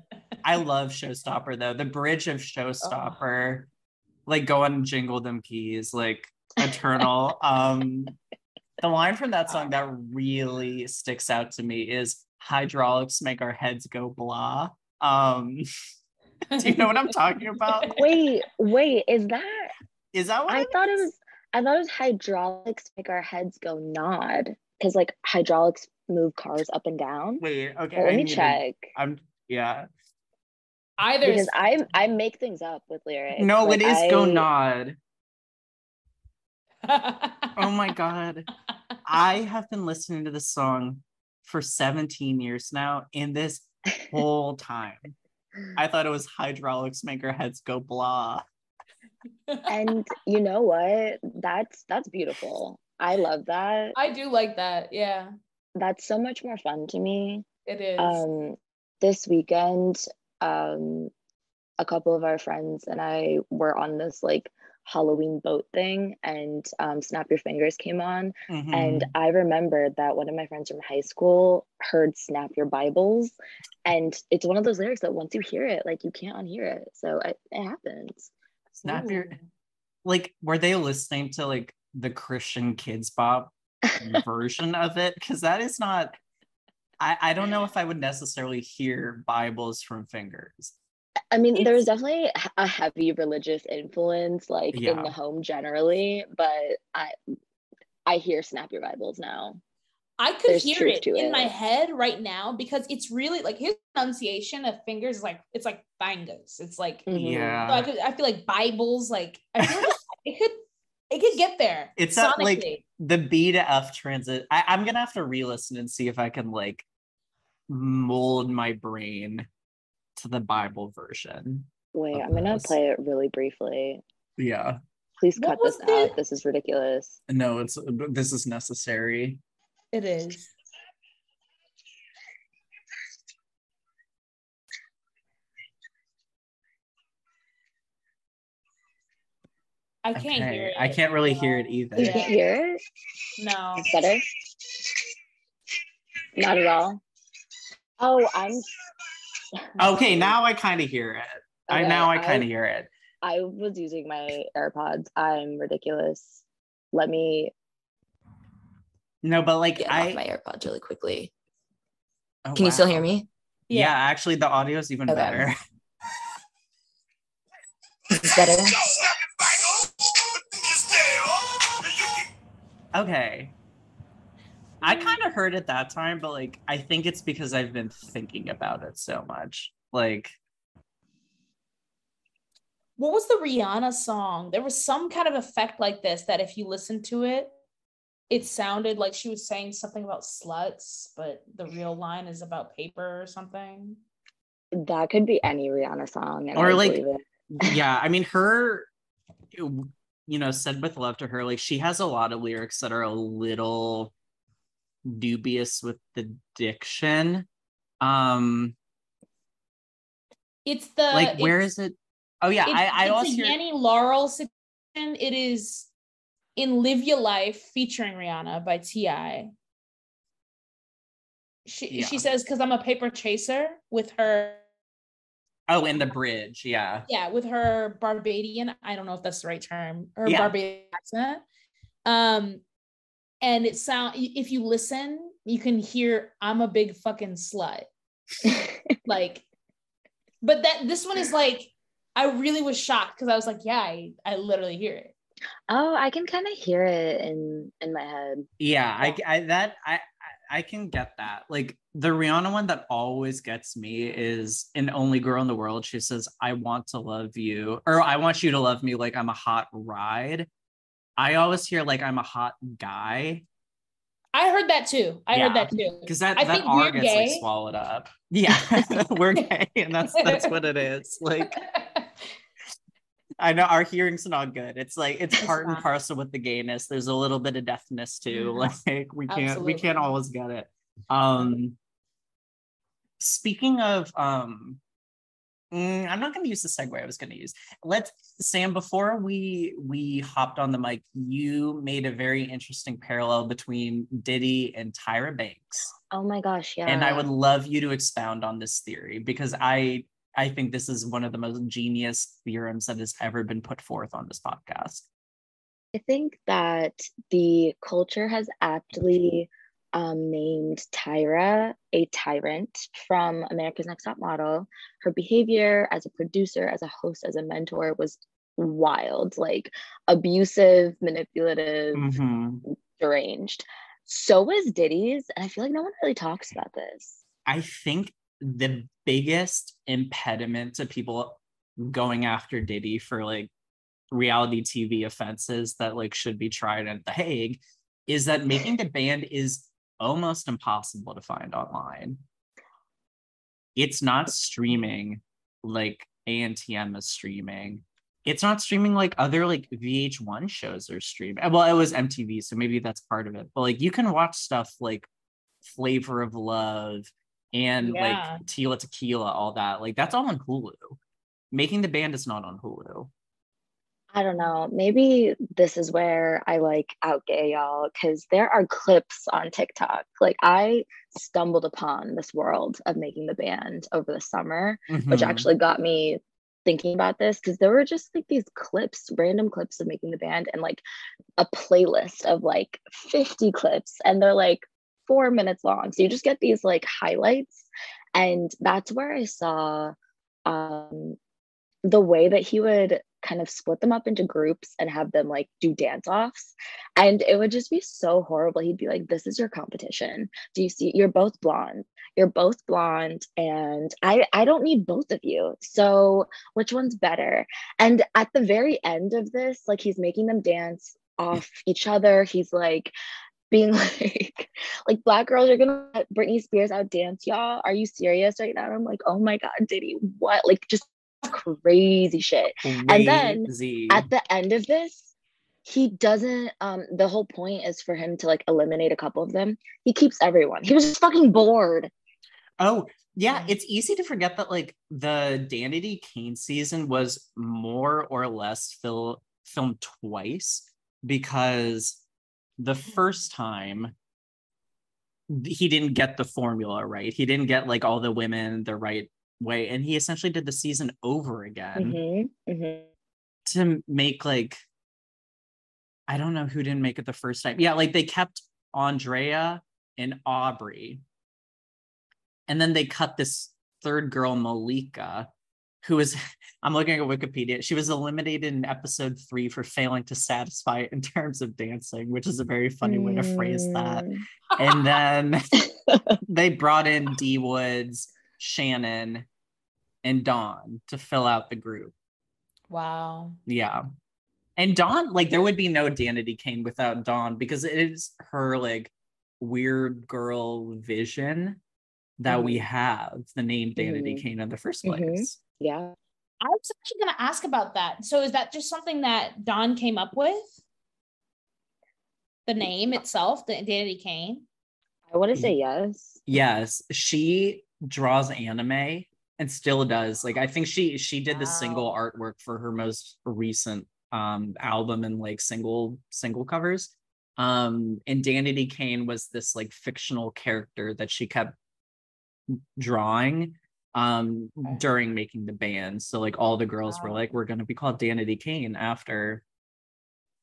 I love Showstopper though. The bridge of Showstopper, oh. like go on jingle them keys, like eternal. um, the line from that song that really sticks out to me is hydraulics make our heads go blah. Um Do you know what I'm talking about? Wait, wait, is that is that what I thought it was? I thought it was hydraulics make our heads go nod because like hydraulics move cars up and down. Wait, okay. Well, let me check. To, I'm yeah. Either because I I make things up with lyrics. No, like, it is I... go nod. oh my god. I have been listening to this song for 17 years now, and this whole time I thought it was hydraulics make our heads go blah. and you know what? That's that's beautiful. I love that. I do like that. Yeah. That's so much more fun to me. It is. Um this weekend, um a couple of our friends and I were on this like Halloween boat thing and um, Snap Your Fingers came on. Mm-hmm. And I remember that one of my friends from high school heard Snap Your Bibles. And it's one of those lyrics that once you hear it, like you can't unhear it. So it, it happens. Snap Ooh. Your, like, were they listening to like the Christian Kidz Bop version of it? Because that is not. I, I don't know if I would necessarily hear Bibles from fingers. I mean, it's, there's definitely a heavy religious influence, like yeah. in the home generally, but I I hear Snap Your Bibles now. I could there's hear it in it. my head right now because it's really like his pronunciation of fingers is like it's like fingers. It's like mm-hmm. yeah. So I could I feel like Bibles like I feel like it could it could get there. It's not like the B to F transit. I, I'm gonna have to re-listen and see if I can like mold my brain to the Bible version. Wait, I'm gonna play it really briefly. Yeah. Please cut this out. This is ridiculous. No, it's this is necessary. It is. I can't okay. hear it. I can't really hear it either. You can't hear it? No. It's better? Not at all. Oh, I'm okay, now I kind of hear it. Okay, I now I kind of hear it. I was using my AirPods. I'm ridiculous. Let me. No, but like get I off my AirPods really quickly. Oh, Can wow. you still hear me? Yeah. yeah, actually, the audio is even okay. better. Better? okay. I kind of heard it that time, but like I think it's because I've been thinking about it so much. Like what was the Rihanna song? There was some kind of effect like this that if you listen to it, it sounded like she was saying something about sluts, but the real line is about paper or something. That could be any Rihanna song. or I like, yeah, I mean, her, you know, said with love to her, like she has a lot of lyrics that are a little dubious with the diction. Um, it's the like where is it? Oh yeah, I I also hear Yanny Laurel situation. It is in Live Your Life featuring Rihanna by T.I. She yeah. she says, because I'm a paper chaser with her. Oh, in the bridge, yeah. Yeah, with her Barbadian. I don't know if that's the right term. Her yeah. Barbadian accent. Um, and it sound if you listen, you can hear I'm a big fucking slut. like, but that this one is like, I really was shocked because I was like, yeah, I, I literally hear it. Oh, I can kind of hear it in in my head. Yeah, I, I that I I can get that. Like the Rihanna one that always gets me is an only girl in the world. She says, "I want to love you," or "I want you to love me like I'm a hot ride." I always hear like I'm a hot guy. I heard that too. I yeah. heard that too. Because that, I that R gets gay. like swallowed up. Yeah, we're gay, and that's that's what it is. Like I know our hearing's not good. It's like it's part and parcel with the gayness. There's a little bit of deafness too. Like we can't Absolutely. we can't always get it. Um speaking of um mm, I'm not going to use the segue I was going to use. Let's Sam before we we hopped on the mic, you made a very interesting parallel between Diddy and Tyra Banks. Oh my gosh, yeah. And I would love you to expound on this theory because I I think this is one of the most genius theorems that has ever been put forth on this podcast. I think that the culture has aptly um, named Tyra a tyrant from America's Next Top Model. Her behavior as a producer, as a host, as a mentor was wild, like abusive, manipulative, mm-hmm. deranged. So was Diddy's. And I feel like no one really talks about this. I think the biggest impediment to people going after Diddy for like reality TV offenses that like should be tried at The Hague is that making the band is almost impossible to find online. It's not streaming like ANTM is streaming. It's not streaming like other like VH1 shows are streaming. Well, it was MTV, so maybe that's part of it. But like you can watch stuff like Flavor of Love and yeah. like Tila Tequila, all that. Like that's all on Hulu. Making the band is not on Hulu. I don't know. Maybe this is where I like out gay y'all because there are clips on TikTok. Like I stumbled upon this world of making the band over the summer, mm-hmm. which actually got me thinking about this because there were just like these clips, random clips of making the band and like a playlist of like 50 clips. And they're like four minutes long. So you just get these like highlights. And that's where I saw um, the way that he would kind of split them up into groups and have them like do dance offs. And it would just be so horrible. He'd be like, This is your competition. Do you see? You're both blonde. You're both blonde. And I, I don't need both of you. So which one's better? And at the very end of this, like he's making them dance off each other. He's like, being like, like black girls are gonna let Britney Spears out dance y'all. Are you serious right now? I'm like, oh my god, Diddy, what? Like just crazy shit. Crazy. And then at the end of this, he doesn't. Um, the whole point is for him to like eliminate a couple of them. He keeps everyone. He was just fucking bored. Oh yeah, it's easy to forget that like the Danity Kane season was more or less fil- filmed twice because the first time he didn't get the formula right. He didn't get like all the women the right way. And he essentially did the season over again mm-hmm, mm-hmm. to make like, I don't know who didn't make it the first time. Yeah, like they kept Aundrea and Aubrey. And then they cut this third girl, Malika, who was I'm looking at Wikipedia. She was eliminated in episode three for failing to satisfy in terms of dancing, which is a very funny way to phrase that. Mm. And then they brought in D Woods, Shannon, and Dawn to fill out the group. Wow. Yeah. And Dawn, like there would be no Danity Kane without Dawn because it is her like weird girl vision that mm-hmm. we have the name Danity mm-hmm. Kane in the first mm-hmm. place. Mm-hmm. Yeah. I was actually going to ask about that. So is that just something that Dawn came up with? The name itself, the Danity Kane? I want to say yes. Yes. She draws anime and still does. Like I think she she did the wow. single artwork for her most recent um album and like single single covers. Um and Danity Kane was this like fictional character that she kept drawing um during making the band. So like all the girls wow. were like, we're gonna be called Danity Kane after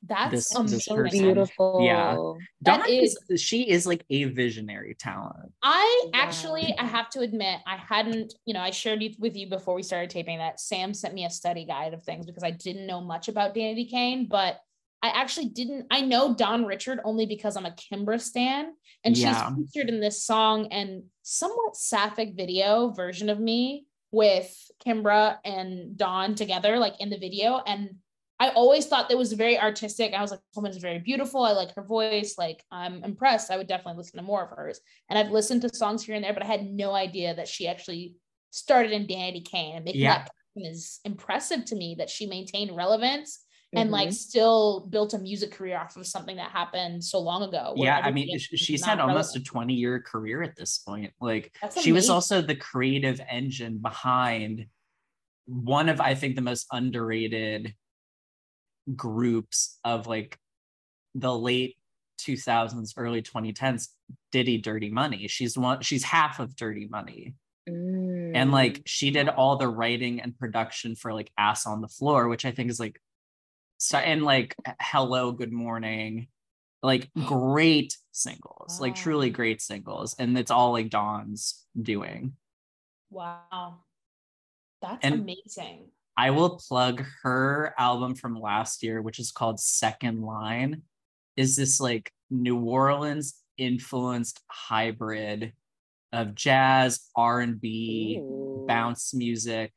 that's this, this beautiful. Yeah. Dawn is, is, she is like a visionary talent. I yeah. actually I have to admit I hadn't, you know, I shared with you before we started taping that Sam sent me a study guide of things because I didn't know much about Danity Kane, but I actually didn't I know Dawn Richard only because I'm a Kimbra stan and yeah. she's featured in this song and somewhat sapphic video version of me with Kimbra and Don together like in the video and I always thought that was very artistic. I was like, woman is very beautiful. I like her voice. Like, I'm impressed. I would definitely listen to more of hers. And I've listened to songs here and there, but I had no idea that she actually started in Danity Kane. And making yeah. that is impressive to me that she maintained relevance mm-hmm. and like mm-hmm. still built a music career off of something that happened so long ago. Yeah, I mean, she's had relevant. almost a 20 year career at this point. Like, she was also the creative engine behind one of, I think, the most underrated groups of like the late 2000s early 2010s diddy dirty money. She's one she's half of dirty money. Mm. and like she did all the writing and production for like ass on the floor which i think is like so and like hello good morning. Like great singles wow. like truly great singles. And it's all like dawn's doing. Wow. That's and amazing I will plug her album from last year, which is called Second Line. Is this like New Orleans influenced hybrid of jazz, R and B, bounce music?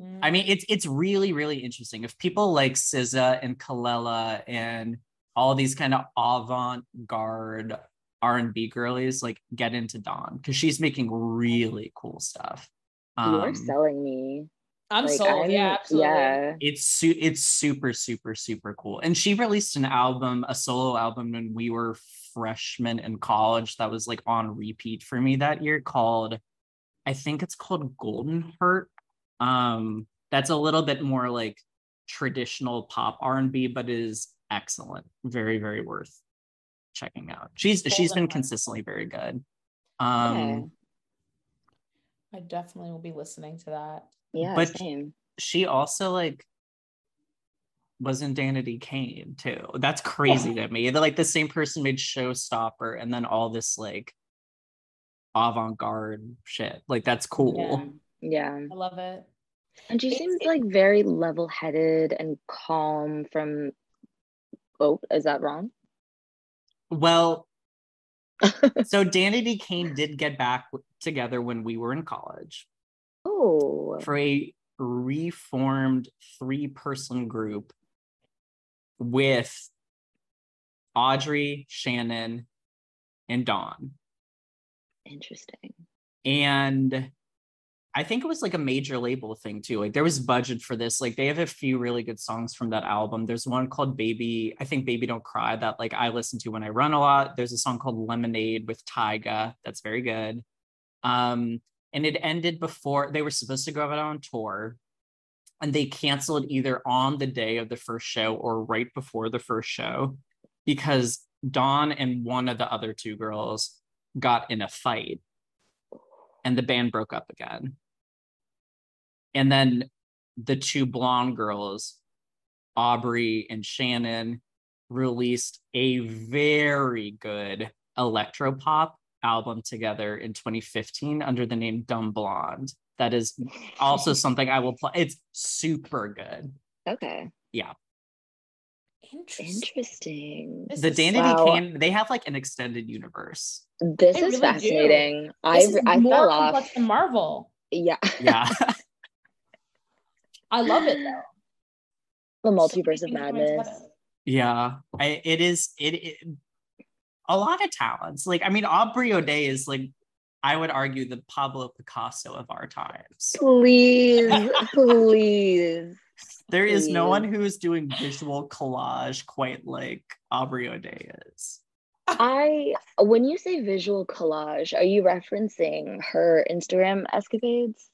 Mm. I mean, it's it's really really interesting. If people like SZA and Kelela and all these kind of avant-garde R&B girlies like get into Dawn because she's making really cool stuff. Um, You're selling me. I'm like, sold. I'm, yeah, absolutely. Yeah. It's su- it's super super super cool. And she released an album, a solo album when we were freshmen in college that was like on repeat for me that year called I think it's called Golden Heart. Um that's a little bit more like traditional pop R&B but is excellent. Very very worth checking out. She's Golden she's been consistently very good. Um okay. I definitely will be listening to that. Yeah, but same. she also like was in Danity Kane too. That's crazy yeah. to me. They're like the same person made Showstopper and then all this like avant-garde shit. Like that's cool. Yeah. yeah. I love it. And she it's, seems like very level-headed and calm from oh, is that wrong? Well, so Danity Kane did get back together when we were in college. Oh. For a reformed three person group with Aubrey, Shannon, and Dawn. Interesting. And I think it was like a major label thing too. Like there was budget for this. Like they have a few really good songs from that album. There's one called Baby, I think Baby Don't Cry that like I listen to when I run a lot. There's a song called Lemonade with Tyga that's very good. Um, and it ended before they were supposed to go out on tour and they canceled either on the day of the first show or right before the first show because Dawn and one of the other two girls got in a fight and the band broke up again. And then the two blonde girls, Aubrey and Shannon, released a very good electro pop album together in 2015 under the name Dumb Blonde. That is also something I will play. It's super good. Okay. Yeah. Interesting. Interesting. The Danity wow. Kane, they have like an extended universe. This they is really fascinating. I is I fell off. Than Marvel. Yeah. Yeah. I love it though. The multiverse of madness. Yeah, I, it is. It, it a lot of talents. Like I mean, Aubrey O'Day is like I would argue the Pablo Picasso of our times. Please, please. There please. is no one who is doing visual collage quite like Aubrey O'Day is. I when you say visual collage, are you referencing her Instagram escapades?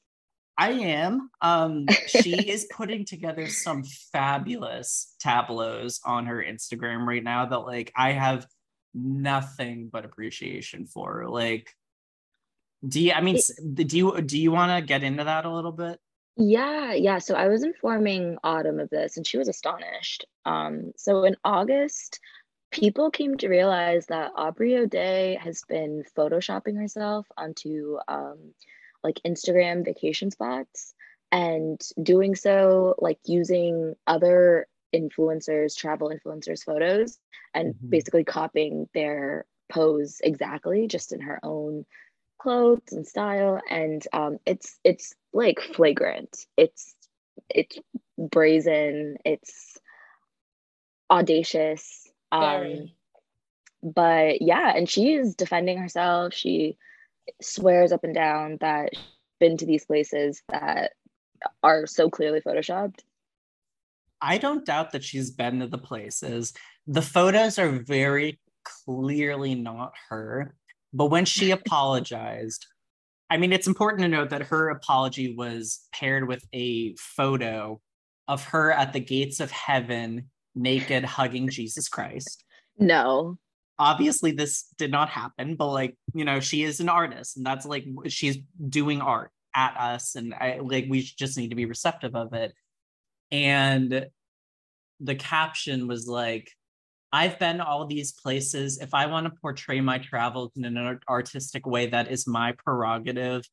I am. Um, she is putting together some fabulous tableaus on her Instagram right now that like I have nothing but appreciation for. Like, do you? I mean, it, do you do you want to get into that a little bit? Yeah, yeah. So I was informing Autumn of this, and she was astonished. Um, so in August, people came to realize that Aubrey O'Day has been photoshopping herself onto um, like Instagram vacation spots and doing so like using other influencers, travel influencers' photos and mm-hmm. basically copying their pose exactly, just in her own clothes and style. And um, it's it's like flagrant. It's it's brazen. It's audacious. Um, but yeah, and she is defending herself. She swears up and down that she's been to these places that are so clearly photoshopped I don't doubt that she's been to the places. The photos are very clearly not her. But when she apologized, I mean, it's important to note that her apology was paired with a photo of her at the gates of heaven, naked, hugging Jesus Christ. No. Obviously, this did not happen, but like, you know, she is an artist and that's like she's doing art at us. And I like, we just need to be receptive of it and the caption was like I've been all these places. If I want to portray my travels in an artistic way, that is my prerogative.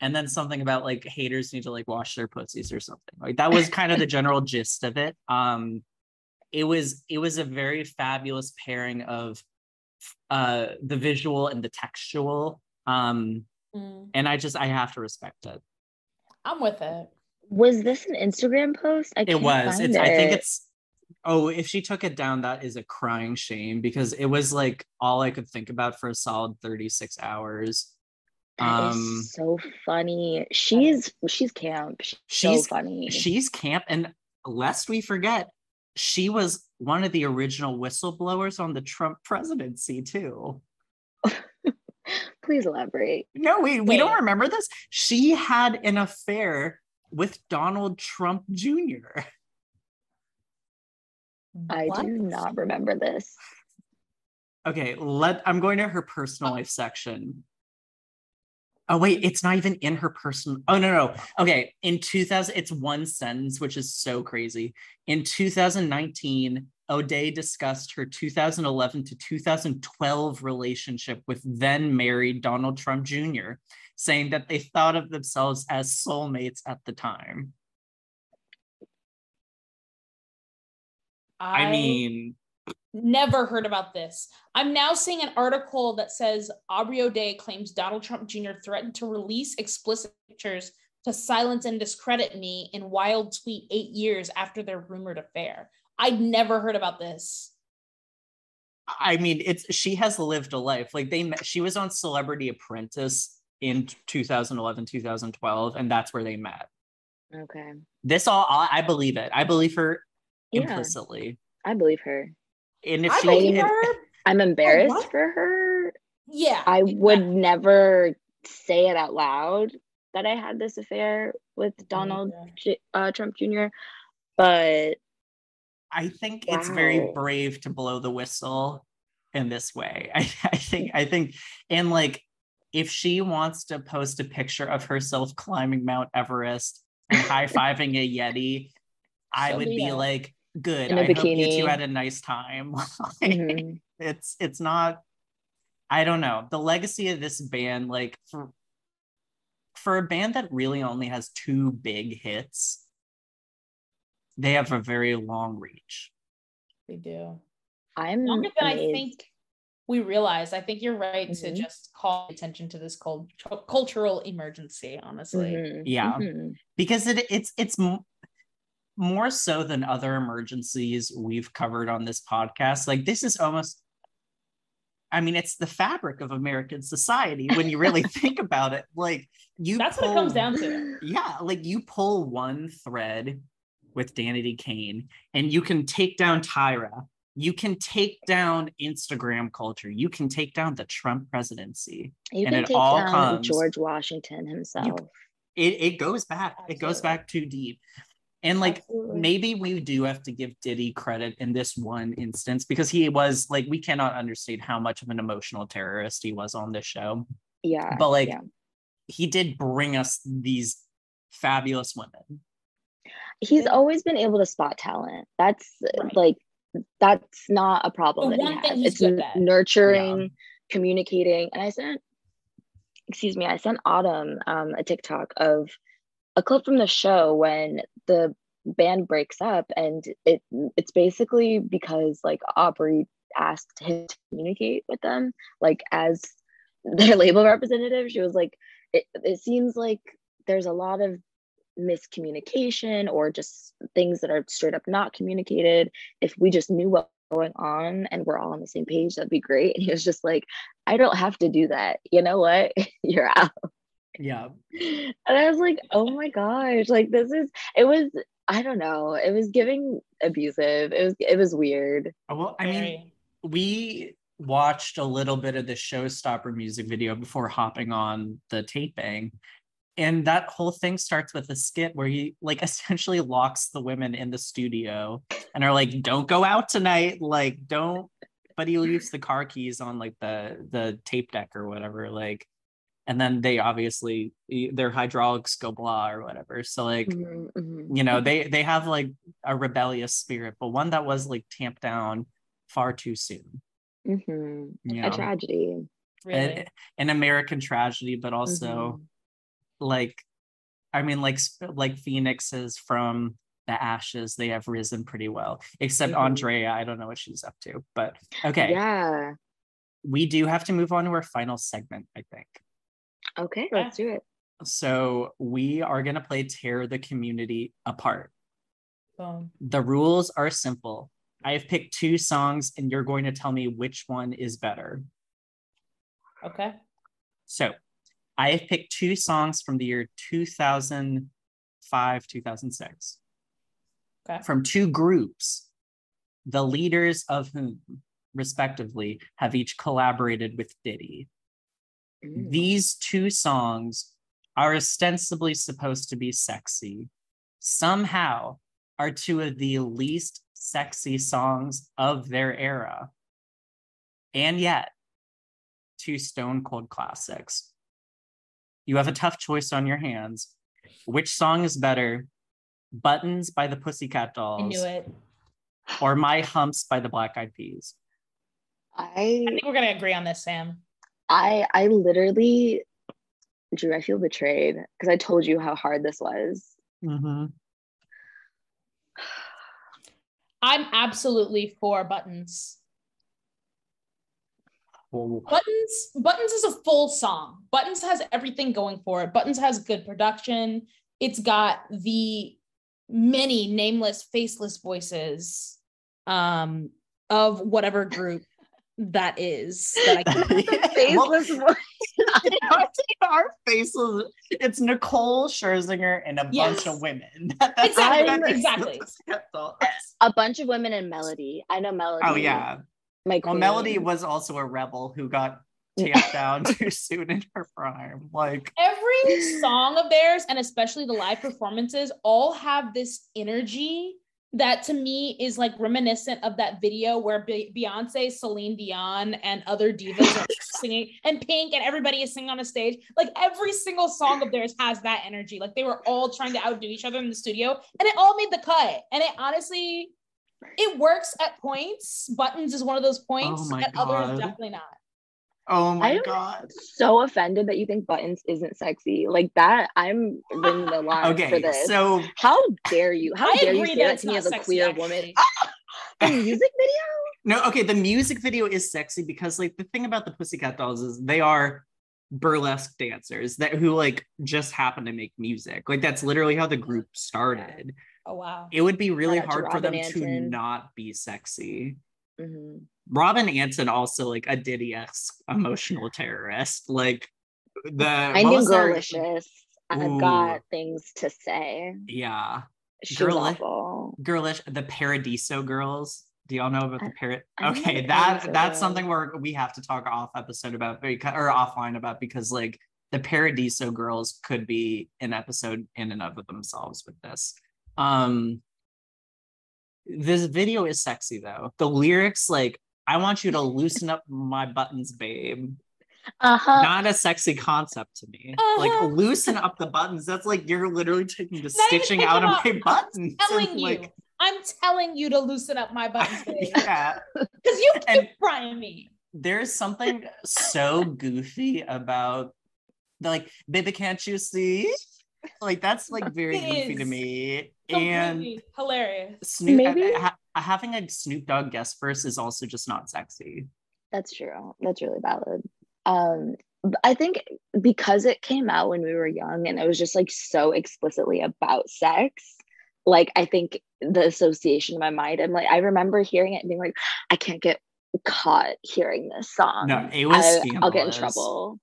And then something about like haters need to like wash their pussies or something. Like that was kind of the general gist of it. Um, it was it was a very fabulous pairing of uh the visual and the textual. Um, mm. and I just I have to respect it. I'm with it. Was this an Instagram post? I it was. It's. It. I think it's. Oh, if she took it down, that is a crying shame because it was like all I could think about for a solid thirty six hours. That um, so funny. She's she's camp. She's, she's so funny. She's camp, and lest we forget, she was one of the original whistleblowers on the Trump presidency too. Please elaborate. No, we, we don't remember this. She had an affair with Donald Trump Jr. I what? do not remember this. Okay, let I'm going to her personal life section. Oh wait, it's not even in her personal. Oh no, no. Okay, in 2000 it's one sentence which is so crazy. In 2019, O'Day discussed her 2011 to 2012 relationship with then married Donald Trump Jr saying that they thought of themselves as soulmates at the time. I, I mean, never heard about this. I'm now seeing an article that says Aubrey O'Day claims Donald Trump Jr. threatened to release explicit pictures to silence and discredit me in wild tweet eight years after their rumored affair. I'd never heard about this. I mean, it's she has lived a life. Like they met, she was on Celebrity Apprentice in 2011 2012 and that's where they met. Okay. This all i believe it. I believe her yeah, implicitly. I believe her. And if I she if, her, i'm embarrassed oh, for her. Yeah. I would never say it out loud that i had this affair with donald J- uh, trump jr but i think wow. it's very brave to blow the whistle in this way. I, I think i think and like if she wants to post a picture of herself climbing Mount Everest and high fiving a Yeti, I would be like, good. I bikini. hope you two had a nice time. mm-hmm. It's it's not. I don't know the legacy of this band. Like for for a band that really only has two big hits, they have a very long reach. They do. I'm longer than I think we realize i think you're right mm-hmm. to just call attention to this cult- cultural emergency honestly mm-hmm. yeah mm-hmm. because it it's it's more so than other emergencies we've covered on this podcast, like this is almost I mean, it's the fabric of American society when you really think about it. Like you That's pull, what it comes down to. Yeah, like you pull one thread with Danity Kane and you can take down Tyra. You can take down Instagram culture. You can take down the Trump presidency. You and can take down comes, George Washington himself. You, it, it goes back. Absolutely. It goes back too deep. And like Absolutely. maybe we do have to give Diddy credit in this one instance because he was like we cannot understate how much of an emotional terrorist he was on this show. Yeah. But like yeah. he did bring us these fabulous women. He's always been able to spot talent. That's right. like that's not a problem. The one thing he's it's good at. nurturing, yeah. communicating. And I sent excuse me, I sent Autumn um, a TikTok of a clip from the show when the band breaks up and it it's basically because like Aubrey asked him to communicate with them like as their label representative she was like it, it seems like there's a lot of miscommunication or just things that are straight up not communicated if we just knew what going on and we're all on the same page that'd be great and he was just like i don't have to do that you know what you're out yeah. And I was like, oh my gosh, like this is it was I don't know, it was giving abusive. It was it was weird. Uh, well, I mean, we watched a little bit of the showstopper music video before hopping on the taping. And that whole thing starts with a skit where he like essentially locks the women in the studio and are like, don't go out tonight. Like, don't but he leaves the car keys on like the the tape deck or whatever. Like and then they obviously their hydraulics go blah or whatever so like mm-hmm, mm-hmm. you know they they have like a rebellious spirit but one that was like tamped down far too soon mm-hmm. you know? a tragedy really? an american tragedy but also mm-hmm. Like i mean like like phoenixes from the ashes they have risen pretty well except mm-hmm. Aundrea i don't know what she's up to but okay yeah we do have to move on to our final segment i think Okay, let's do it. So we are going to play Tear the Community Apart. Boom. The rules are simple. I have picked two songs, and you're going to tell me which one is better. Okay. So I have picked two songs from the year 2005, 2006. Okay. From two groups, the leaders of whom, respectively, have each collaborated with Diddy. These two songs are ostensibly supposed to be sexy. Somehow are two of the least sexy songs of their era. And yet, two stone cold classics. You have a tough choice on your hands. Which song is better? Buttons by the Pussycat Dolls. I knew it. Or My Humps by the Black Eyed Peas. I, I think we're gonna agree on this, Sam. I I literally Drew, I feel betrayed because I told you how hard this was. Mm-hmm. I'm absolutely for buttons. Buttons Buttons is a full song. Buttons has everything going for it. Buttons has good production. It's got the many nameless, faceless voices um, of whatever group that is that I can faceless well, our faceless. It's Nicole Scherzinger and a yes. bunch of women. exactly. exactly. A bunch of women and Melody. I know Melody. Oh yeah. My well, um, Melody was also a rebel who got tamped down too soon in her prime. Like every song of theirs, and especially the live performances, all have this energy that to me is like reminiscent of that video where Beyonce, Celine Dion, and other divas are singing, and Pink, and everybody is singing on a stage. Like every single song of theirs has that energy. Like they were all trying to outdo each other in the studio, and it all made the cut. And it honestly, it works at points. Buttons is one of those points, oh at God. others definitely not. Oh my I'm god. So offended that you think buttons isn't sexy. Like that, I'm ringing the line okay, for this. So how dare you? How I dare you say that to me as a queer actually. woman? the music video? No, okay. The music video is sexy because like the thing about the Pussycat Dolls is they are burlesque dancers that who like just happen to make music. Like that's literally how the group started. Oh wow. It would be really hard for them Antin. to not be sexy. Mm-hmm. Robin Antin also like a Diddy esque emotional terrorist. Like the I knew Girlicious. I've got things to say. Yeah. She's Girl- Girlish, the Paradiso girls. Do y'all know about the parrot? Okay, that that's something where we have to talk off episode about because or offline about because like the Paradiso girls could be an episode in and of themselves with this. Um this video is sexy though. The lyrics, like, I want you to loosen up my buttons, babe. Uh-huh. Not a sexy concept to me. Uh-huh. Like loosen up the buttons. That's like you're literally taking the Not stitching out of my buttons. I'm telling you. Like, I'm telling you to loosen up my buttons. yeah. Because you keep and prying me. There's something so goofy about like, baby, can't you see? Like that's like very goofy to me. And hilarious. Snoop Maybe ha- having a Snoop Dogg guest verse is also just not sexy. That's true. That's really valid. Um, I think because it came out when we were young and it was just like so explicitly about sex, like I think the association in my mind, I'm like, I remember hearing it and being like, I can't get caught hearing this song. No, it was I, I'll get in trouble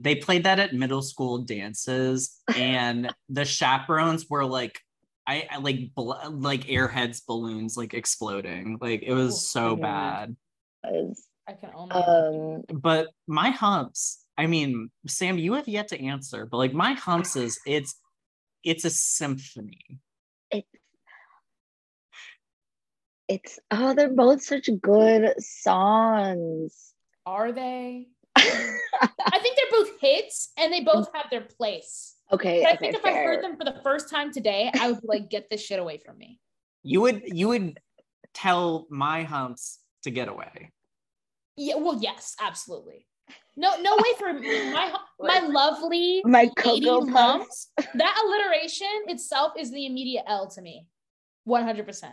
they played that at middle school dances and the chaperones were like I, I like bl- like airheads balloons like exploding. Like it was so bad. I can only um, but my humps I mean Sam you have yet to answer but like my humps is it's it's a symphony. It's it's oh they're both such good songs. Are they? I think they're both hits and they both have their place. Okay. But I think if fair. I heard them for the first time today, I would be like, get this shit away from me. You would you would tell my humps to get away. Yeah, well, yes, absolutely. No, no way for my my lovely my cocoa humps. That alliteration itself is the immediate L to me. 100%.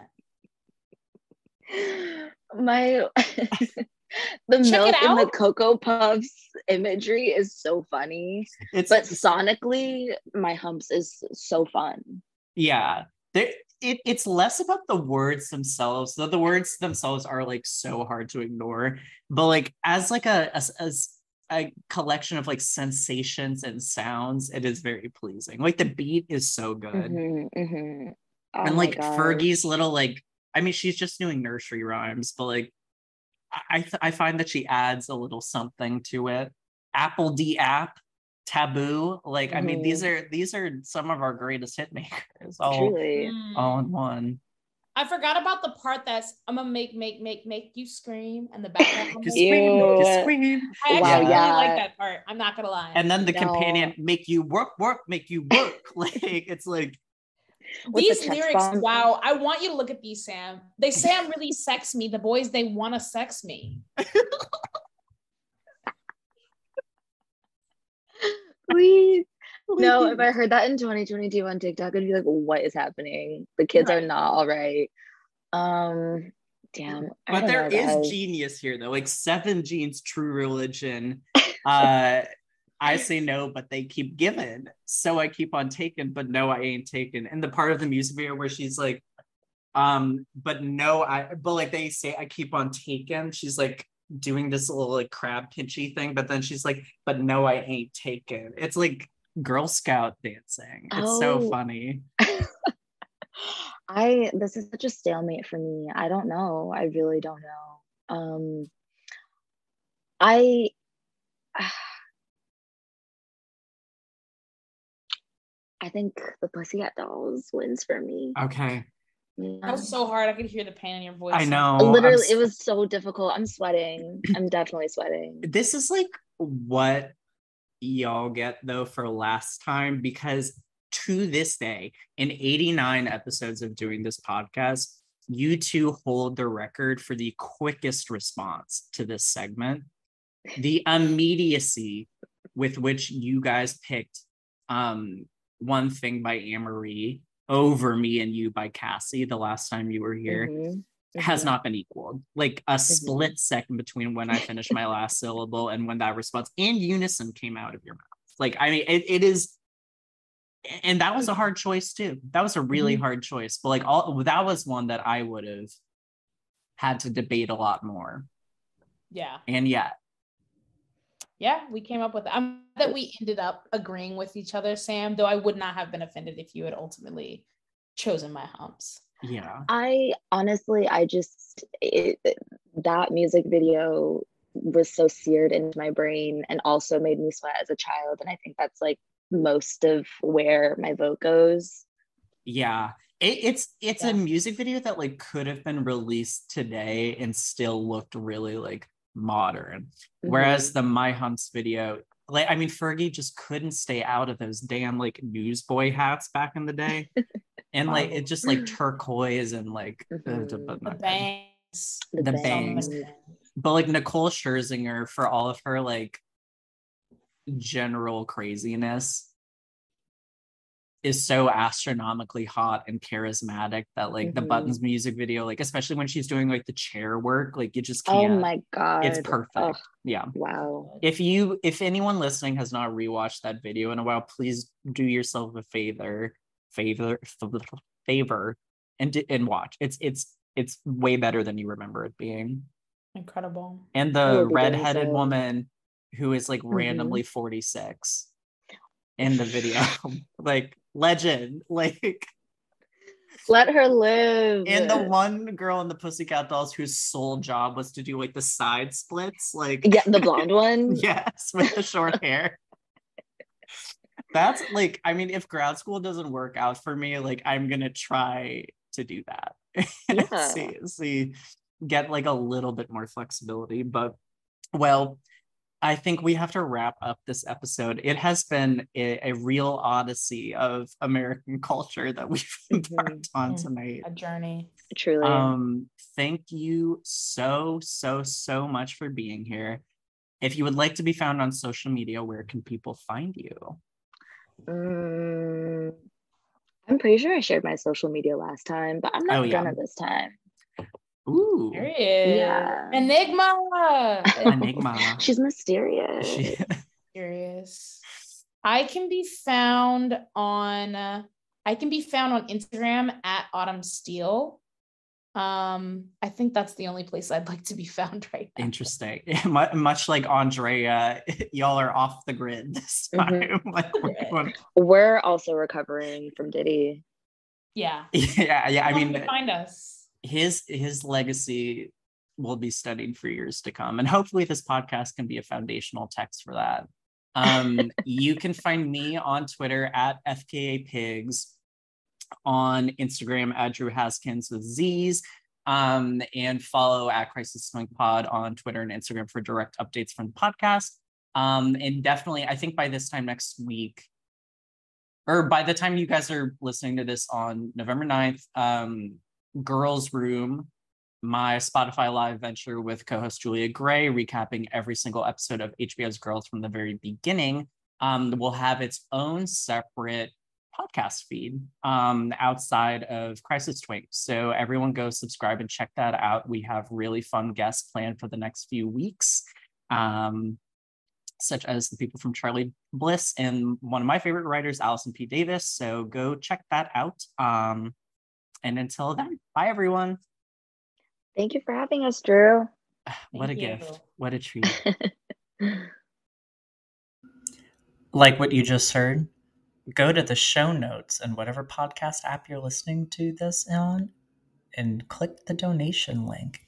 My the Check milk and the cocoa puffs imagery is so funny. It's, but sonically, my humps is so fun. Yeah. There, it, it's less about the words themselves though the words themselves are like so hard to ignore but like as like a as, as a collection of like sensations and sounds it is very pleasing like the beat is so good mm-hmm, mm-hmm. Oh and like fergie's little like i mean she's just doing nursery rhymes but like I th- I find that she adds a little something to it. apl.de.ap, taboo. Like mm-hmm. I mean, these mm-hmm. are these are some of our greatest hit makers. All, Truly. all in one. I forgot about the part that's I'm gonna make make make make you scream and the background. just scream, just scream. I actually wow, really yeah. like that part. I'm not gonna lie. And then the no. companion make you work, work, make you work. like it's like these the lyrics, bomb. wow. I want you to look at these, Sam. They say I'm really sex me. The boys, they want to sex me. Please. No, if I heard that in 2022 on TikTok, I'd be like, what is happening? The kids right. are not all right. Um, damn. But there is genius here though. Like Seven Jeans True Religion. Uh I say no, but they keep giving. So I keep on taking, but no, I ain't taking. And the part of the music video where she's like, um, but no, I but like they say I keep on taking. She's like doing this little like crab pinchy thing, but then she's like, but no, I ain't taken. It's like Girl Scout dancing. It's oh. so funny. I this is such a stalemate for me. I don't know. I really don't know. Um I I think the Pussycat Dolls wins for me. Okay. Yeah. That was so hard. I could hear the pain in your voice. I know. Literally, it was so difficult. I'm sweating. I'm definitely sweating. This is like what y'all get though for last time because to this day, in 89 episodes of doing this podcast, you two hold the record for the quickest response to this segment. The immediacy with which you guys picked um one Thing by Amerie over Me and You by Cassie the last time you were here mm-hmm. Mm-hmm. has not been equaled. Like a mm-hmm. split second between when I finished my last syllable and when that response in unison came out of your mouth. Like, I mean, it, it is and that was a hard choice too. That was a really mm-hmm. hard choice. But like all that was one that I would have had to debate a lot more. Yeah. And yet. Yeah, we came up with I'm that we ended up agreeing with each other, Sam, though I would not have been offended if you had ultimately chosen my humps. Yeah. I honestly I just it, that music video was so seared into my brain and also made me sweat as a child and I think that's like most of where my vote goes. Yeah. It, it's it's yeah. a music video that like could have been released today and still looked really like modern. Mm-hmm. Whereas the My Humps video, like I mean Fergie just couldn't stay out of those damn like newsboy hats back in the day. and like it just like turquoise and like mm-hmm. the bangs. The, the bangs. bangs. But like Nicole Scherzinger for all of her like general craziness is so astronomically hot and charismatic that like mm-hmm. the buttons music video like especially when she's doing like the chair work like you just oh can't oh my god. It's perfect. Oh, yeah. Wow. If you if anyone listening has not rewatched that video in a while please do yourself a favor favor favor and and watch. It's it's it's way better than you remember it being. Incredible. And the redheaded woman who is like mm-hmm. randomly 46 in the video. like legend. Like let her live. And the one girl in the Pussycat Dolls whose sole job was to do like the side splits, like yeah, the blonde one. yes, with the short hair. That's like, I mean, if grad school doesn't work out for me, like I'm gonna try to do that. Yeah. see, see, get like a little bit more flexibility. But well, I think we have to wrap up this episode. It has been a, a real odyssey of American culture that we've embarked mm-hmm. on tonight. A journey. Truly. Um, thank you so, so, so much for being here. If you would like to be found on social media, where can people find you? Um, I'm pretty sure I shared my social media last time, but I'm not oh, done yeah. this time. Ooh. There he is. Yeah. Enigma. Enigma. She's mysterious. She... Mysterious. I can be found on I can be found on Instagram at Autumn Steel. Um, I think that's the only place I'd like to be found right now. Interesting. Much like Aundrea, y'all are off the grid this mm-hmm. time. Mm-hmm. like we're, we're also recovering from Diddy. Yeah. Yeah, yeah. I mean, find us his his legacy will be studied for years to come. And hopefully this podcast can be a foundational text for that. Um, you can find me on twitter at fka pigs on instagram at drew haskins with z's um, and follow at crisis twink pod on twitter and instagram for direct updates from the podcast. Um, and definitely i think by this time next week or by the time you guys are listening to this on november 9th um, Girls Room, my Spotify Live venture with co host Julia Gray, recapping every single episode of HBO's Girls from the very beginning, um, will have its own separate podcast feed um, outside of Crisis Twink. So everyone go subscribe and check that out. We have really fun guests planned for the next few weeks. Um, such as the people from Charly Bliss and one of my favorite writers, Allison P. Davis. So go check that out. Um, and until then, bye everyone. Thank you for having us, Drew. what Thank a you. gift. What a treat. like what you just heard, go to the show notes and whatever podcast app you're listening to this on and click the donation link.